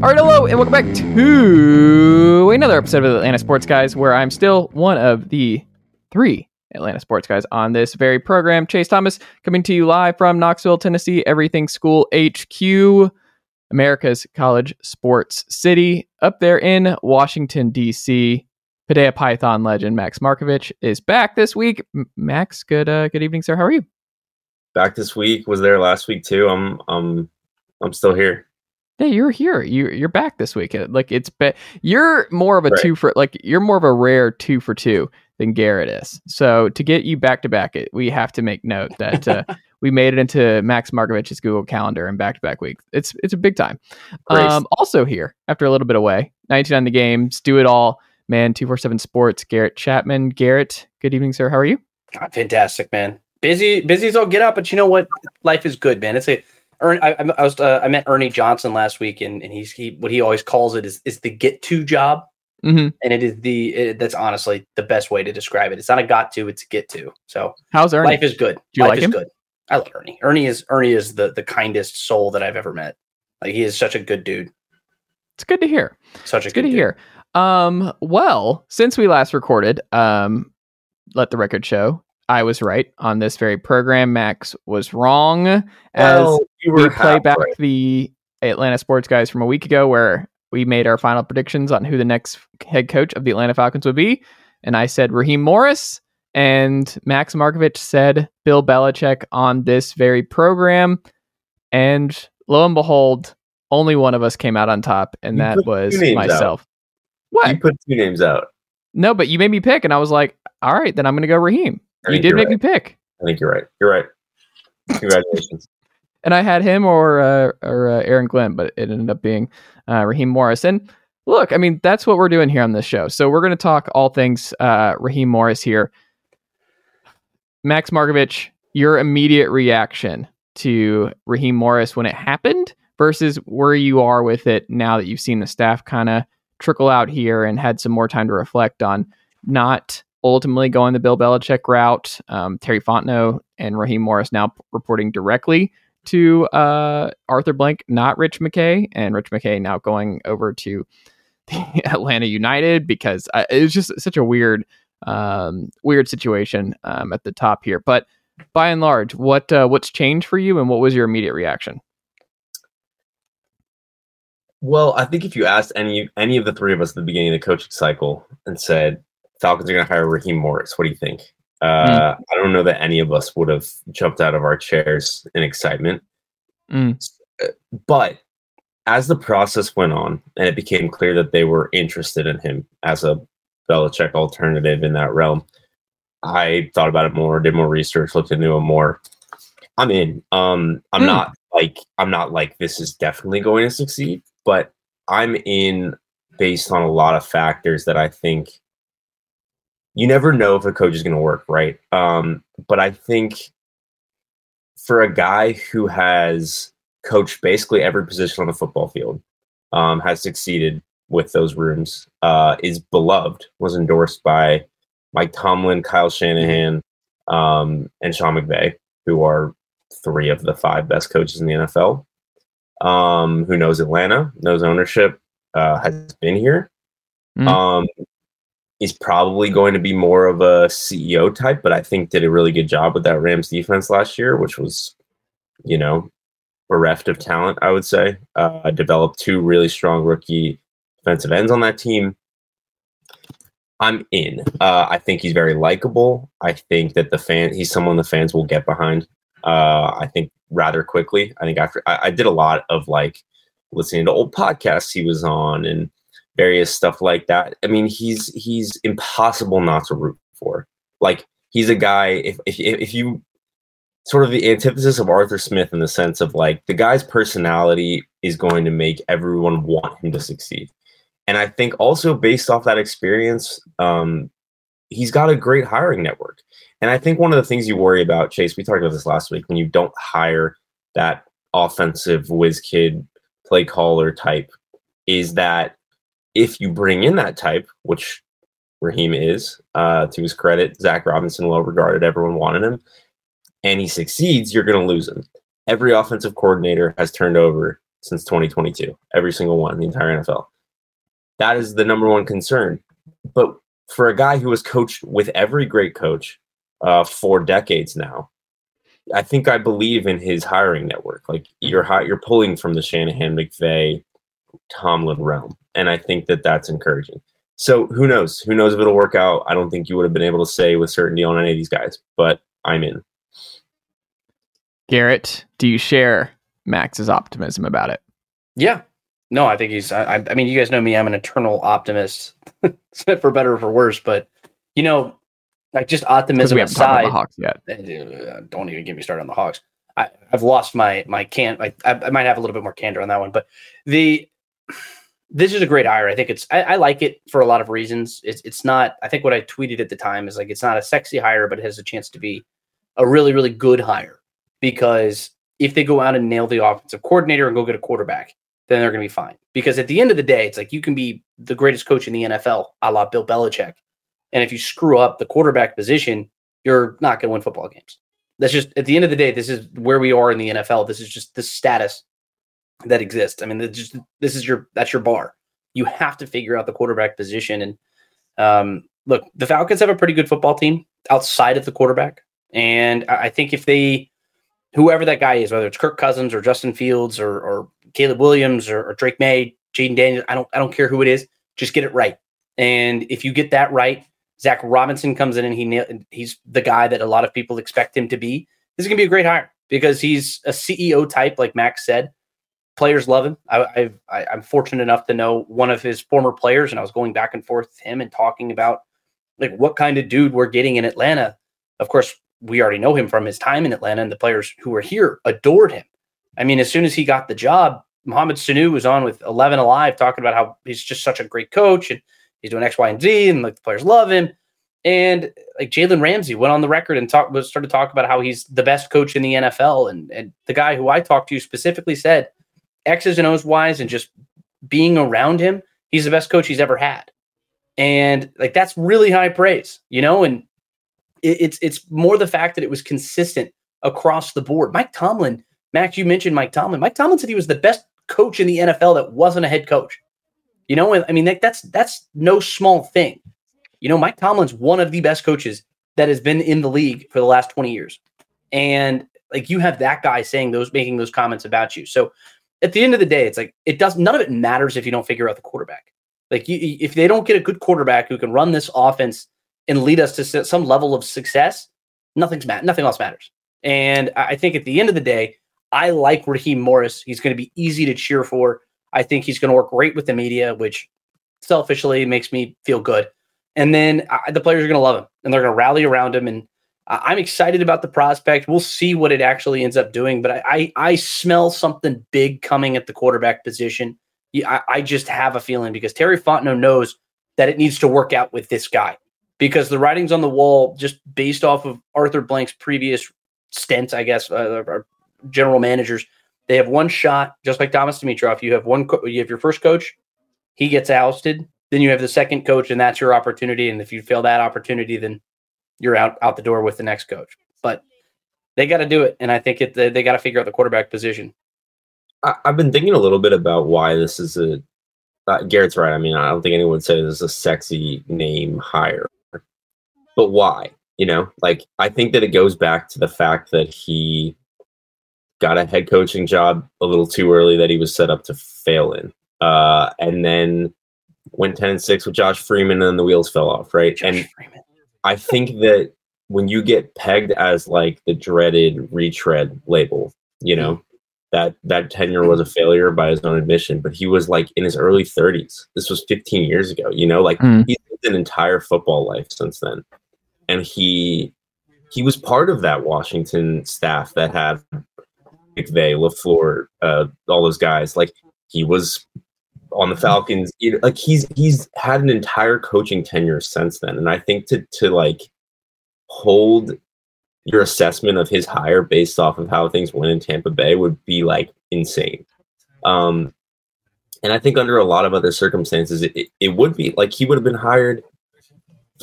All right, hello, and welcome back to another episode of Atlanta Sports Guys, where I'm still one of the three Atlanta Sports Guys on this very program. Chase Thomas coming to you live from Knoxville, Tennessee, Everything School HQ, America's college sports city, up there in Washington, D.C. Padea Python legend Max Marcovitch is back this week. Max, good uh, good evening, sir. How are you? back this week. Was there last week too. I'm I'm I'm still here. Yeah, you're here. You you're back this week. Like it's be- you're more of a Right. two for like you're more of a rare two for two than Garrett is. So to get you back to back, it we have to make note that uh, we made it into Max Marcovitch's Google Calendar and back to back week. It's it's a big time. Um, also here after a little bit away, 99 the games, do it all. Man, two four seven sports. Garrett Chapman. Garrett, good evening, sir. How are you? Ah, Fantastic, man. Busy, busy as all get up, but you know what? Life is good, man. It's a. Ern, I, I I was uh, I met Ernie Johnson last week, and, and he's he what he always calls it is is the get to job, Mm-hmm. and it is the it, that's honestly the best way to describe it. It's not a got to, it's a get to. So How's Ernie? life is good. Do you life like is him? good. I love Ernie. Ernie is Ernie is the the kindest soul that I've ever met. Like he is such a good dude. it's good to hear. Such a It's good to dude. hear. Um, well, since we last recorded, um, let the record show I was right on this very program. Max was wrong. As Well, you we were play back right. the Atlanta Sports Guys from a week ago, where we made our final predictions on who the next head coach of the Atlanta Falcons would be, and I said Raheem Morris, and Max Marcovitch said Bill Belichick on this very program, and lo and behold, only one of us came out on top, and You that was names out. myself. What? You put two names out. No, but you made me pick, and I was like, all right, then I'm going to go Raheem. I You did make me pick. I think you're right. You're right. Congratulations. And I had him or uh, or uh, Aaron Glenn, but it ended up being uh, Raheem Morris. And look, I mean, that's what we're doing here on this show. So we're going to talk all things uh, Raheem Morris here. Max Marcovitch, your immediate reaction to Raheem Morris when it happened versus where you are with it now that you've seen the staff kind of trickle out here and had some more time to reflect on not ultimately going the Bill Belichick route. Um, Terry Fontenot and Raheem Morris now p- reporting directly to uh, Arthur Blank, not Rich McKay, and Rich McKay now going over to the Atlanta United because uh, it was just such a weird, um, weird situation um, at the top here. But by and large, what uh, what's changed for you, and what was your immediate reaction? Well, I think if you asked any any of the three of us at the beginning of the coaching cycle and said Falcons are going to hire Raheem Morris, what do you think? Uh, I don't know that any of us would have jumped out of our chairs in excitement. Mm. But as the process went on and it became clear that they were interested in him as a Belichick alternative in that realm. I thought about it more, did more research, looked into it more. I'm in. Um, I'm Hmm. not like I'm not like this is definitely going to succeed, but I'm in based on a lot of factors that I think you never know if a coach is going to work, right? Um, but I think for a guy who has coached basically every position on the football field, um, has succeeded with those rooms, uh, is beloved, was endorsed by Mike Tomlin, Kyle Shanahan, um, and Sean McVay, who are three of the five best coaches in the NFL. Um, who knows Atlanta, knows ownership, uh, has been here. Mm. Um, he's probably going to be more of a CEO type, but I think did a really good job with that Rams defense last year, which was, you know, bereft of talent. I would say uh, developed two really strong rookie defensive ends on that team. I'm in. Uh, I think he's very likable. I think that the fan, he's someone the fans will get behind. Uh, I think rather quickly. I think after I, I did a lot of like listening to old podcasts he was on and various stuff like that. I mean, he's he's impossible not to root for. Like he's a guy. If if if you sort of the antithesis of Arthur Smith in the sense of like the guy's personality is going to make everyone want him to succeed. And I think also based off that experience, um, he's got a great hiring network. And I think one of the things you worry about, Chase, we talked about this last week, when you don't hire that offensive whiz kid play caller type, is that if you bring in that type, which Raheem is, uh, to his credit, Zac Robinson, well regarded, everyone wanted him, and he succeeds, you're going to lose him. Every offensive coordinator has turned over since 2022, every single one, the entire NFL. That is the number one concern. But for a guy who has coached with every great coach uh, for decades now, I think I believe in his hiring network. Like you're you're pulling from the Shanahan, McVay, Tomlin realm, and I think that that's encouraging. So who knows? Who knows if it'll work out? I don't think you would have been able to say with certainty on any of these guys, but I'm in. Garrett, do you share Max's optimism about it? Yeah. No, I think he's. I, I mean, you guys know me. I'm an eternal optimist, for better or for worse. But you know, like just optimism we haven't talked about aside, the Hawks yet. uh, don't even get me started on the Hawks. I, I've lost my my can. Like I, I might have a little bit more candor on that one, but the this is a great hire. I think it's. I, I like it for a lot of reasons. It's it's not. I think what I tweeted at the time is like it's not a sexy hire, but it has a chance to be a really really good hire because if they go out and nail the offensive coordinator and go get a quarterback, then they're going to be fine. Because at the end of the day, it's like you can be the greatest coach in the NFL, a la Bill Belichick, and if you screw up the quarterback position, you're not going to win football games. That's just at the end of the day. This is where we are in the NFL. This is just the status that exists. I mean, just this is your that's your bar. You have to figure out the quarterback position. And um, look, the Falcons have a pretty good football team outside of the quarterback. And I think if they, whoever that guy is, whether it's Kirk Cousins or Justin Fields or, or Caleb Williams or, or Drake Maye, Jayden Daniels, I don't I don't care who it is, just get it right. And if you get that right, Zac Robinson comes in and he nail- he's the guy that a lot of people expect him to be. This is gonna be a great hire because he's a CEO type, like Max said. Players love him. I, I, I'm fortunate enough to know one of his former players, and I was going back and forth with him and talking about like what kind of dude we're getting in Atlanta. Of course, we already know him from his time in Atlanta, and the players who were here adored him. I mean, as soon as he got the job, Mohamed Sanu was on with 11 Alive talking about how he's just such a great coach and he's doing X, Y, and Z, and like the players love him. And like Jalen Ramsey went on the record and talked started talking about how he's the best coach in the NFL. And and the guy who I talked to specifically said X's and O's wise and just being around him, he's the best coach he's ever had. And like that's really high praise, you know, and it, it's it's more the fact that it was consistent across the board. Mike Tomlin, Max, you mentioned Mike Tomlin. Mike Tomlin said he was the best coach in the NFL that wasn't a head coach. You know, I mean that, that's that's no small thing. You know, Mike Tomlin's one of the best coaches that has been in the league for the last 20 years. And like you have that guy saying those making those comments about you. So at the end of the day, it's like it does none of it matters if you don't figure out the quarterback. Like you, if they don't get a good quarterback who can run this offense and lead us to some level of success, nothing's mat- nothing else matters. And I I think at the end of the day, I like Raheem Morris. He's going to be easy to cheer for. I think he's going to work great with the media, which selfishly makes me feel good. and then uh, the players are going to love him and they're going to rally around him. And I'm excited about the prospect. We'll see what it actually ends up doing, but I I, I smell something big coming at the quarterback position. I, I just have a feeling because Terry Fontenot knows that it needs to work out with this guy because the writing's on the wall just based off of Arthur Blank's previous stint, I guess, uh, uh general managers. They have one shot, just like Thomas Dimitroff. You have one, co- you have your first coach, he gets ousted. Then you have the second coach, and that's your opportunity. And if you fail that opportunity, then you're out out the door with the next coach. But they got to do it, and I think it, they, they got to figure out the quarterback position. I, have been thinking a little bit about why this is a. Uh, Garrett's right. I mean, I don't think anyone would say this is a sexy name hire, but why? You know, like I think that it goes back to the fact that he got a head coaching job a little too early that he was set up to fail in, uh, and then went ten and six with Josh Freeman, and then the wheels fell off. Right, Josh and Freeman. I think that when you get pegged as like the dreaded retread label, you know, that that tenure was a failure by his own admission, but he was like in his early 30s. This was 15 years ago, you know, like mm. he's lived an entire football life since then. And he he was part of that Washington staff that had McVay, LaFleur, uh, all those guys. Like he was on the Falcons. Like he's he's had an entire coaching tenure since then. And I think to to like hold your assessment of his hire based off of how things went in Tampa Bay would be like insane. Um, and I think under a lot of other circumstances, it, it would be like he would have been hired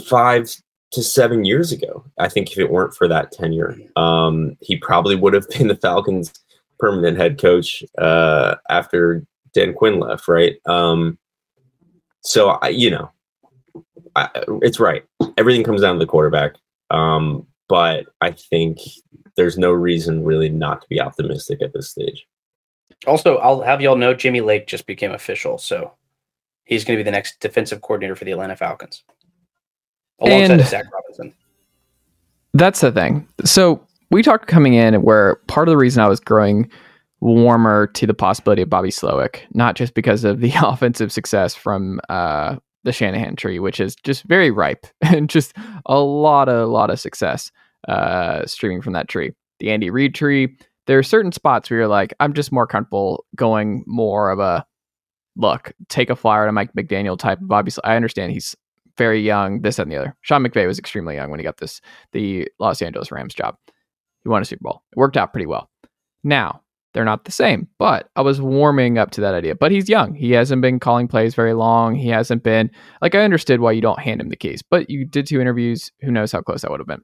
five to seven years ago. I think if it weren't for that tenure, um, he probably would have been the Falcons' permanent head coach uh, after Dan Quinn left, right? Um, so I, you know, I, it's right. Everything comes down to the quarterback. Um, but I think there's no reason really not to be optimistic at this stage. Also, I'll have y'all know Jimmy Lake just became official, so he's going to be the next defensive coordinator for the Atlanta Falcons, alongside and Zac Robinson. That's the thing. So we talked coming in where part of the reason I was growing warmer to the possibility of Bobby Slowik, not just because of the offensive success from uh, the Shanahan tree, which is just very ripe and just a lot of a lot of success uh, streaming from that tree. The Andy Reid tree. There are certain spots where you're like, I'm just more comfortable going more of a look, take a flyer to Mike McDaniel type. Obviously, I understand he's very young, this and the other. Sean McVay was extremely young when he got this the Los Angeles Rams job. He won a Super Bowl. It worked out pretty well. Now, they're not the same. But I was warming up to that idea. But he's young. He hasn't been calling plays very long. He hasn't been like I understood why you don't hand him the keys. But you did two interviews. Who knows how close that would have been.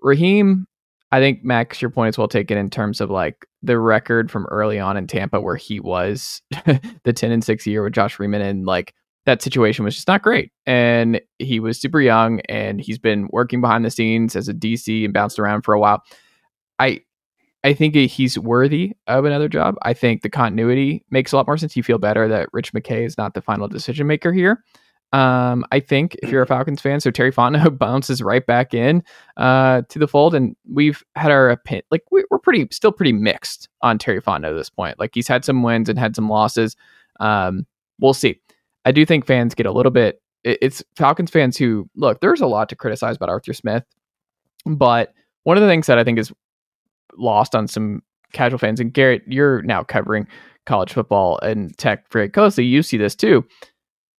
Raheem, I think Max, your point is well taken in terms of like the record from early on in Tampa where he was the 10 and 6 year with Josh Freeman and like that situation was just not great. And he was super young and he's been working behind the scenes as a DC and bounced around for a while. I I think he's worthy of another job. I think the continuity makes a lot more sense. You feel better that Rich McKay is not the final decision maker here. Um, I think if you're a Falcons fan, so Terry Fontenot bounces right back in uh, to the fold, and we've had our opinion. Like we, are pretty, still pretty mixed on Terry Fontenot at this point. Like he's had some wins and had some losses. Um, we'll see. I do think fans get a little bit. It's Falcons fans who look. There's a lot to criticize about Arthur Smith, but one of the things that I think is lost on some casual fans. And Garrett, you're now covering college football and tech very closely. You see this too.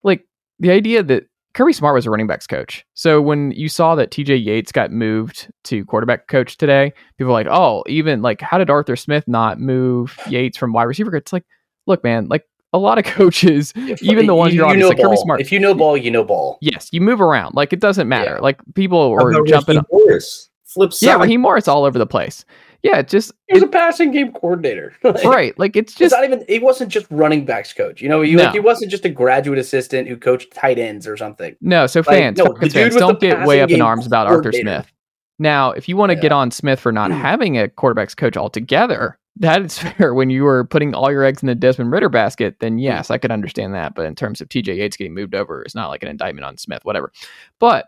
Like the idea that Kirby Smart was a running backs coach. So when you saw that TJ Yates got moved to quarterback coach today, people were like, oh, even like, how did Arthur Smith not move Yates from wide receiver? It's like, look, man, like a lot of coaches, even the ones you, you're on, like Kirby Smart. If you know ball, you know ball. Yes, you move around. Like it doesn't matter. Yeah. Like people are jumping. Morris? Flip side. Yeah, Raheem Morris all over the place yeah, just he was it, a passing game coordinator, like, right? Like it's just it's not even. He wasn't just running backs coach. You know, he, no. like, he wasn't just a graduate assistant who coached tight ends or something. No, so fans, like, no, fans don't get way up in arms about Arthur Smith. Now, if you want to yeah. get on Smith for not having a quarterbacks coach altogether, that is fair. When you were putting all your eggs in the Desmond Ridder basket, then yes, I could understand that. But in terms of TJ Yates getting moved over, it's not like an indictment on Smith, whatever. But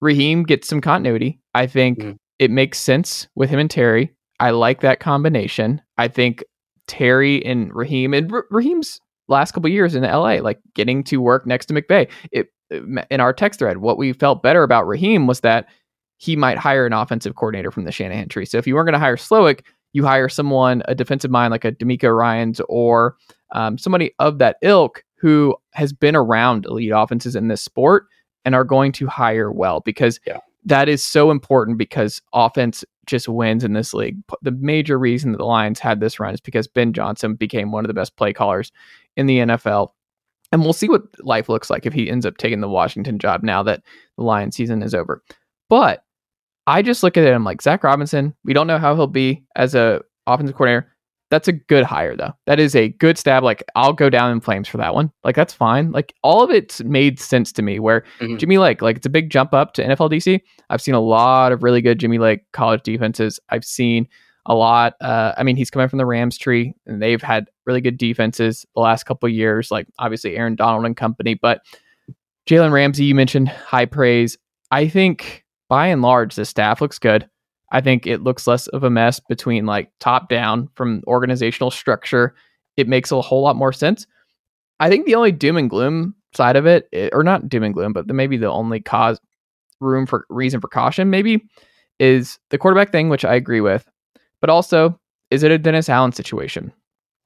Raheem gets some continuity. I think mm it makes sense with him and Terry. I like that combination. I think Terry and Raheem and Raheem's last couple years in LA, like getting to work next to McVay, it in our text thread, what we felt better about Raheem was that he might hire an offensive coordinator from the Shanahan tree. So if you weren't going to hire Slowik, you hire someone, a defensive mind like a DeMeco Ryans or um, somebody of that ilk who has been around elite offenses in this sport and are going to hire well because Yeah. That is so important because offense just wins in this league. The major reason that the Lions had this run is because Ben Johnson became one of the best play callers in the NFL. And we'll see what life looks like if he ends up taking the Washington job now that the Lions season is over. But I just look at it, I'm like, Zac Robinson, we don't know how he'll be as a offensive coordinator. That's a good hire, though. That is a good stab. Like, I'll go down in flames for that one. Like, that's fine. Like, all of it's made sense to me. Where Mhm. Jimmy Lake, like, it's a big jump up to NFL DC. I've seen a lot of really good Jimmy Lake college defenses. I've seen a lot. Uh, I mean, he's coming from the Rams tree, and they've had really good defenses the last couple of years. Like, obviously, Aaron Donald and company. But Jalen Ramsey, you mentioned high praise. I think by and large, the staff looks good. I think it looks less of a mess between like top down from organizational structure. It makes a whole lot more sense. I think the only doom and gloom side of it, eh, or not doom and gloom, but the, maybe the only cause room for reason for caution, maybe, is the quarterback thing, which I agree with. But also, is it a Dennis Allen situation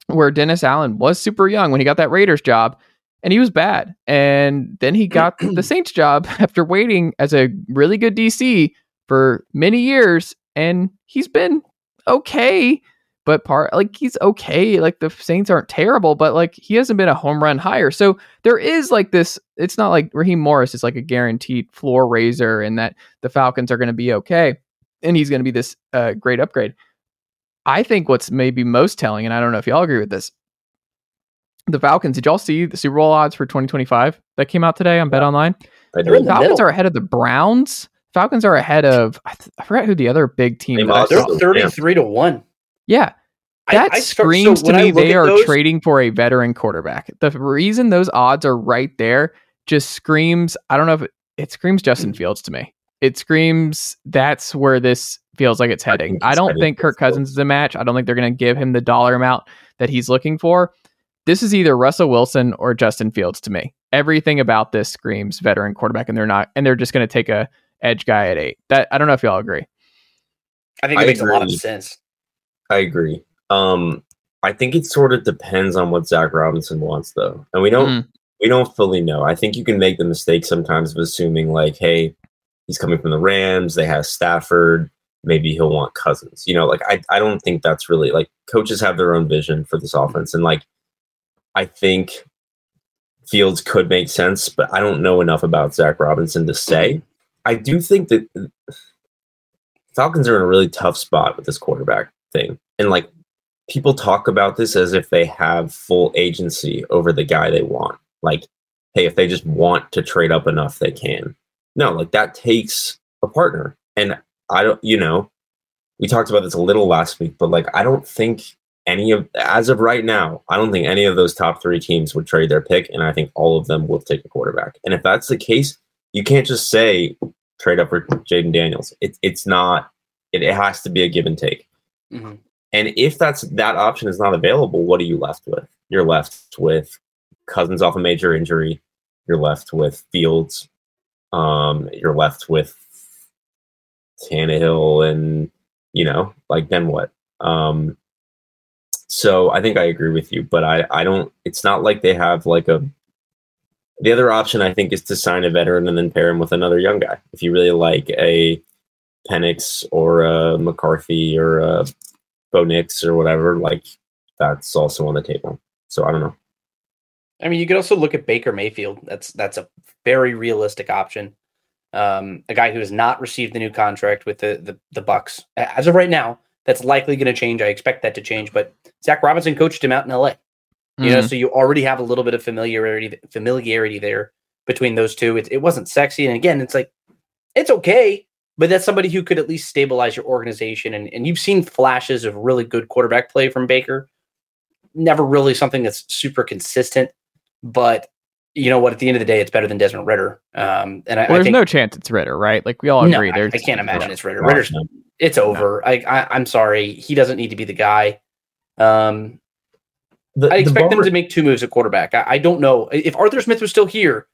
where Dennis Allen was super young when he got that Raiders job and he was bad. And then he got the Saints job after waiting as a really good DC for many years. And he's been okay, but part like he's okay. Like the Saints aren't terrible, but like he hasn't been a home run hire. So there is like this, it's not like Raheem Morris is like a guaranteed floor raiser and that the Falcons are going to be okay. And he's going to be this uh, great upgrade. I think what's maybe most telling, and I don't know if y'all agree with this, the Falcons. Did y'all see the Super Bowl odds for 2025 that came out today on Bet Online? I They're in did. the Falcons middle. are ahead of the Browns. Falcons are ahead of I, th- I forgot who the other big team. Same that I odds. They're thirty-three to one. Yeah, that I start- screams so to me they are those- trading for a veteran quarterback. The reason those odds are right there just screams. I don't know if it, it screams Mm. Justin Fields to me. It screams that's where this feels like it's heading. I it's don't think Kirk Cousins is a match. I don't think they're going to give him the dollar amount that he's looking for. This is either Russell Wilson or Justin Fields to me. Everything about this screams veteran quarterback, and they're not, and they're just going to take a edge guy at eight. That I don't know if y'all agree. I think it I makes a lot of sense. I agree. Um, I think it sort of depends on what Zac Robinson wants, though, and we don't Mm. we don't fully know. I think you can make the mistake sometimes of assuming like, hey, he's coming from the Rams. They have Stafford. Maybe he'll want Cousins. You know, like I I don't think that's really like coaches have their own vision for this offense, and like I think Fields could make sense, but I don't know enough about Zac Robinson to say. I do think that uh, Falcons are in a really tough spot with this quarterback thing. And like people talk about this as if they have full agency over the guy they want. Like, hey, if they just want to trade up enough, they can. No, like that takes a partner. And I don't, you know, we talked about this a little last week, but like I don't think any of as of right now, I don't think any of those top three teams would trade their pick, and I think all of them will take a quarterback. And if that's the case, you can't just say trade up for Jayden Daniels. It, it's not. It, it has to be a give and take. Mhm. And if that's that option is not available, what are you left with? You're left with Cousins off a major injury. You're left with Fields. Um, you're left with Tannehill, and you know, like then what? Um, so I think I agree with you, but I I don't. It's not like they have like a. The other option I think is to sign a veteran and then pair him with another young guy. If you really like a Penix or a McCarthy or a Bo Nix or whatever, like that's also on the table. So I don't know. I mean, you could also look at Baker Mayfield. That's that's a very realistic option. Um, a guy who has not received the new contract with the the, the Bucs as of right now. That's likely going to change. I expect that to change. But Zac Robinson coached him out in L.A. You know, Mhm. so you already have a little bit of familiarity familiarity there between those two. It, it wasn't sexy, and again, it's like it's okay, but that's somebody who could at least stabilize your organization. And and you've seen flashes of really good quarterback play from Baker. Never really something that's super consistent, but you know what? At the end of the day, it's better than Desmond Ridder. Um, and I, Well, I there's think no chance it's Ridder, right? Like we all agree. I, there's I can't imagine it's Ridder. Ridder's it's over. I, I I'm sorry, he doesn't need to be the guy. Um, The, I the expect them to make two moves at quarterback. I, I don't know if Arthur Smith was still here.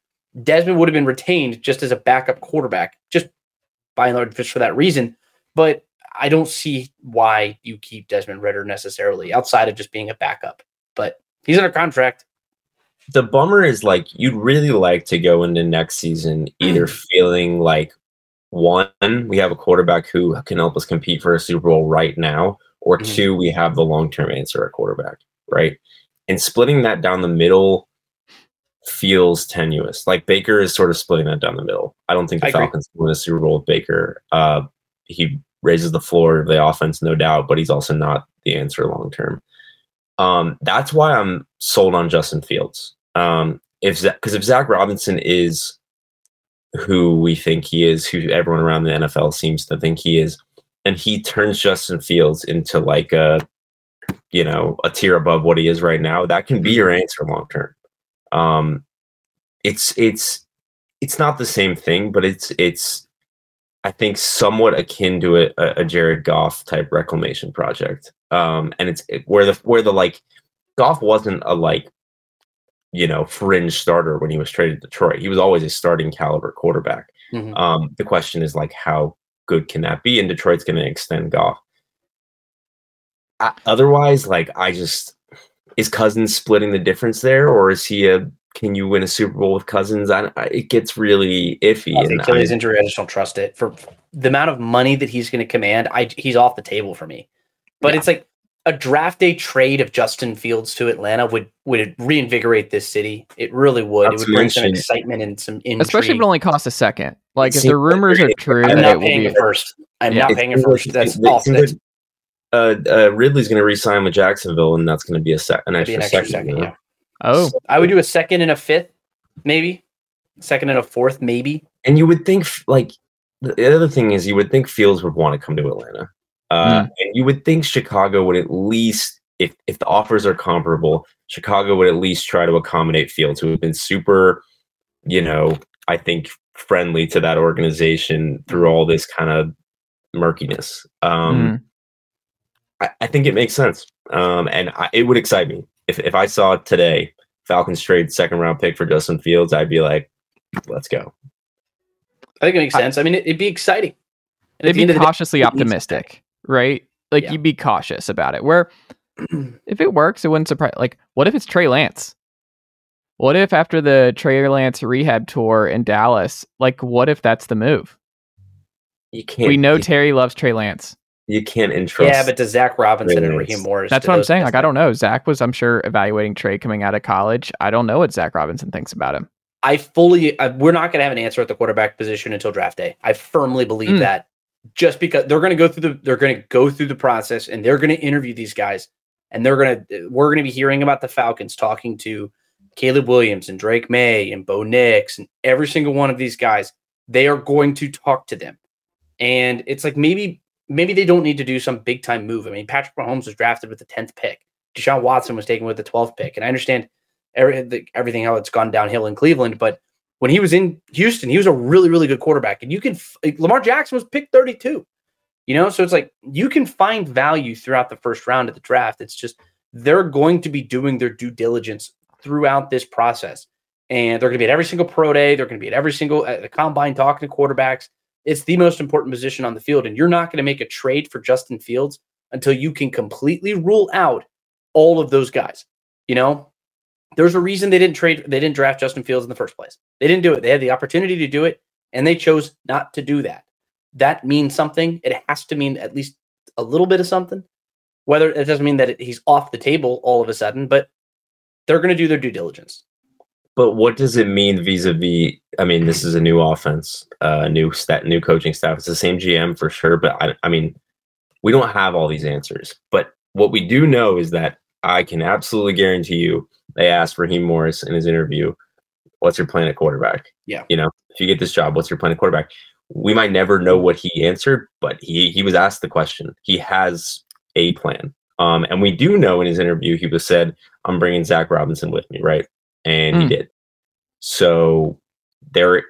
Desmond would have been retained just as a backup quarterback, just by and large, just for that reason. But I don't see why you keep Desmond Ridder necessarily outside of just being a backup. But he's under contract. The bummer is like you'd really like to go into next season either feeling like one, we have a quarterback who can help us compete for a Super Bowl right now, or Mhm. two, we have the long term answer at quarterback, right? And splitting that down the middle feels tenuous. Like Baker is sort of splitting that down the middle. I don't think the I agree. Falcons win a Super Bowl with Baker. Uh, he raises the floor of the offense, no doubt, but he's also not the answer long term. Um, that's why I'm sold on Justin Fields. Um, if because if Zac Robinson is who we think he is, who everyone around the NFL seems to think he is, and he turns Justin Fields into like a you know a tier above what he is right now, that can be your answer long term. Um, it's it's it's not the same thing, but it's it's I think somewhat akin to a, a Jared Goff type reclamation project. Um, and it's it, where the where the like Goff wasn't a like you know fringe starter when he was traded to Detroit. He was always a starting caliber quarterback. Mhm. Um, the question is like how good can that be? And Detroit's going to extend Goff. I, otherwise, like I just is Cousins splitting the difference there, or is he a? Can you win a Super Bowl with Cousins? I, I, it gets really iffy. Well, the and Achilles I- injury, I just don't trust it. For the amount of money that he's going to command, I he's off the table for me. But it's like a draft day trade of Justin Fields to Atlanta would would reinvigorate this city. It really would. Not it would bring some excitement and some intrigue. Especially if it only costs a second. Like if the rumors are they're- true I'm not paying be it first. I'm Yeah. not paying it seems first. That's it off. That's like, uh, uh, Ridley's going to resign with Jacksonville, and that's going to be a sec- an be extra, an extra second. second. you know? Yeah. Oh, I would do a second and a fifth, maybe. Second and a fourth, maybe. And you would think, like, the the other thing is, you would think Fields would want to come to Atlanta, uh, and you would think Chicago would at least, if if the offers are comparable, Chicago would at least try to accommodate Fields, who have been super, you know, I think friendly to that organization through all this kind of murkiness. Um, I, I think it makes sense, um, and I, it would excite me if if I saw today Falcons trade second round pick for Justin Fields. I'd be like, let's go. I think it makes sense. I mean, it, it'd be exciting. And it'd be of the day, cautiously optimistic, right? Like Yeah. you'd be cautious about it. Where if it works, it wouldn't surprise. Like, what if it's Trey Lance? What if after the Trey Lance rehab tour in Dallas, like, what if that's the move? You can't. we know you, Terry loves Trey Lance. You can't entrust. Yeah, but does Zac Robinson and Lance. Raheem Morris? That's what I'm saying. Like, I don't know. Zac was, I'm sure, evaluating Trey coming out of college. I don't know what Zac Robinson thinks about him. I fully, I, we're not going to have an answer at the quarterback position until draft day. I firmly believe Mm. that just because they're going to go through the, they're going to go through the process and they're going to interview these guys and they're going to, we're going to be hearing about the Falcons talking to Caleb Williams and Drake Maye and Bo Nix and every single one of these guys. They are going to talk to them. And it's like maybe, maybe they don't need to do some big time move. I mean, Patrick Mahomes was drafted with the 10th pick. Deshaun Watson was taken with the 12th pick. And I understand every, the, everything how it's gone downhill in Cleveland. But when he was in Houston, he was a really, really good quarterback. And you can, like, Lamar Jackson was picked 32, you know? So it's like you can find value throughout the first round of the draft. It's just they're going to be doing their due diligence throughout this process. And they're going to be at every single pro day. They're going to be at every single at the combine talking to quarterbacks. It's the most important position on the field. And you're not going to make a trade for Justin Fields until you can completely rule out all of those guys. You know, there's a reason they didn't trade, they didn't draft Justin Fields in the first place. They didn't do it. They had the opportunity to do it, and they chose not to do that. That means something. It has to mean at least a little bit of something. Whether it doesn't mean that he's off the table all of a sudden, but they're going to do their due diligence. But what does it mean vis-a-vis? I mean, this is a new offense, uh, new stat, new coaching staff. It's the same GM for sure, but I, I mean, we don't have all these answers. But what we do know is that I can absolutely guarantee you, they asked Raheem Morris in his interview, "What's your plan at quarterback?" Yeah. you know, if you get this job, what's your plan at quarterback? We might never know what he answered, but he he was asked the question. He has a plan. Um, and we do know in his interview he was said, "I'm bringing Zac Robinson with me," right? And he Hmm. did. So there,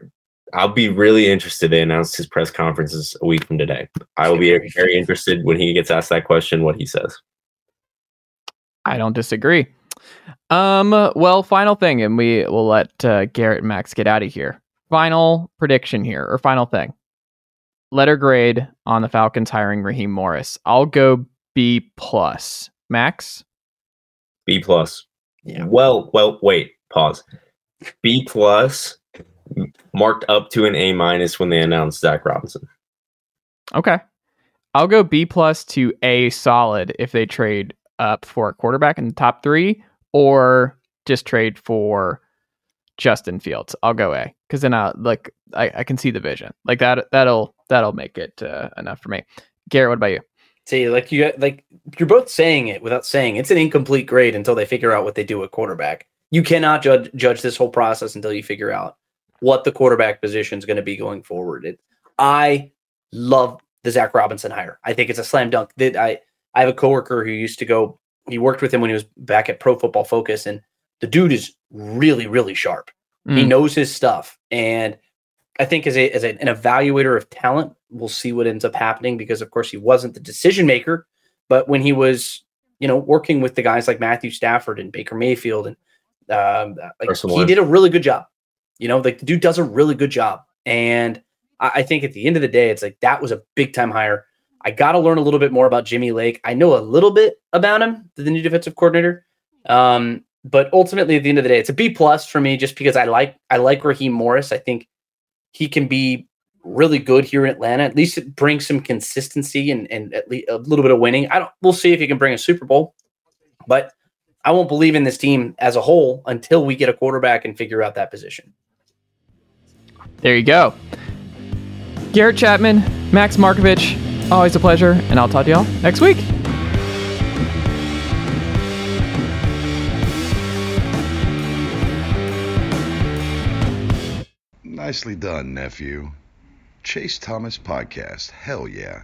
I'll be really interested. They announced his press conferences a week from today. I will be very interested when he gets asked that question what he says. I don't disagree. Um. Well, final thing, and we will let uh, Garrett and Max get out of here. Final prediction here, or final thing. Letter grade on the Falcons hiring Raheem Morris. I'll go B plus. Max. B plus. Yeah. Well, well, wait. Pause. B plus marked up to an A minus when they announced Zac Robinson. Okay. I'll go B plus to A solid if they trade up for a quarterback in the top three, or just trade for Justin Fields. I'll go A because then I like I, I can see the vision like that. That'll that'll make it uh, enough for me. Garrett, what about you? See, like you like you're both saying it without saying it's an incomplete grade until they figure out what they do at quarterback. You cannot judge judge this whole process until you figure out what the quarterback position is going to be going forward. It, I love the Zac Robinson hire. I think it's a slam dunk. That I I have a coworker who used to go. He worked with him when he was back at Pro Football Focus, and the dude is really really sharp. He Mm. knows his stuff, and I think as a as a, an evaluator of talent, we'll see what ends up happening because of course he wasn't the decision maker, but when he was you know working with the guys like Matthew Stafford and Baker Mayfield and um, like he did a really good job. You know, like the dude does a really good job, and I, I think at the end of the day, it's like that was a big time hire. I got to learn a little bit more about Jimmy Lake. I know a little bit about him, the new defensive coordinator. Um, but ultimately, at the end of the day, it's a B plus for me, just because I like I like Raheem Morris. I think he can be really good here in Atlanta. At least it brings some consistency and and at least a little bit of winning. I don't. We'll see if he can bring a Super Bowl, but I won't believe in this team as a whole until we get a quarterback and figure out that position. There you go. Garrett Chapman, Max Marcovitch, always a pleasure, and I'll talk to y'all next week. Nicely done, nephew. Chase Thomas Podcast. Hell yeah.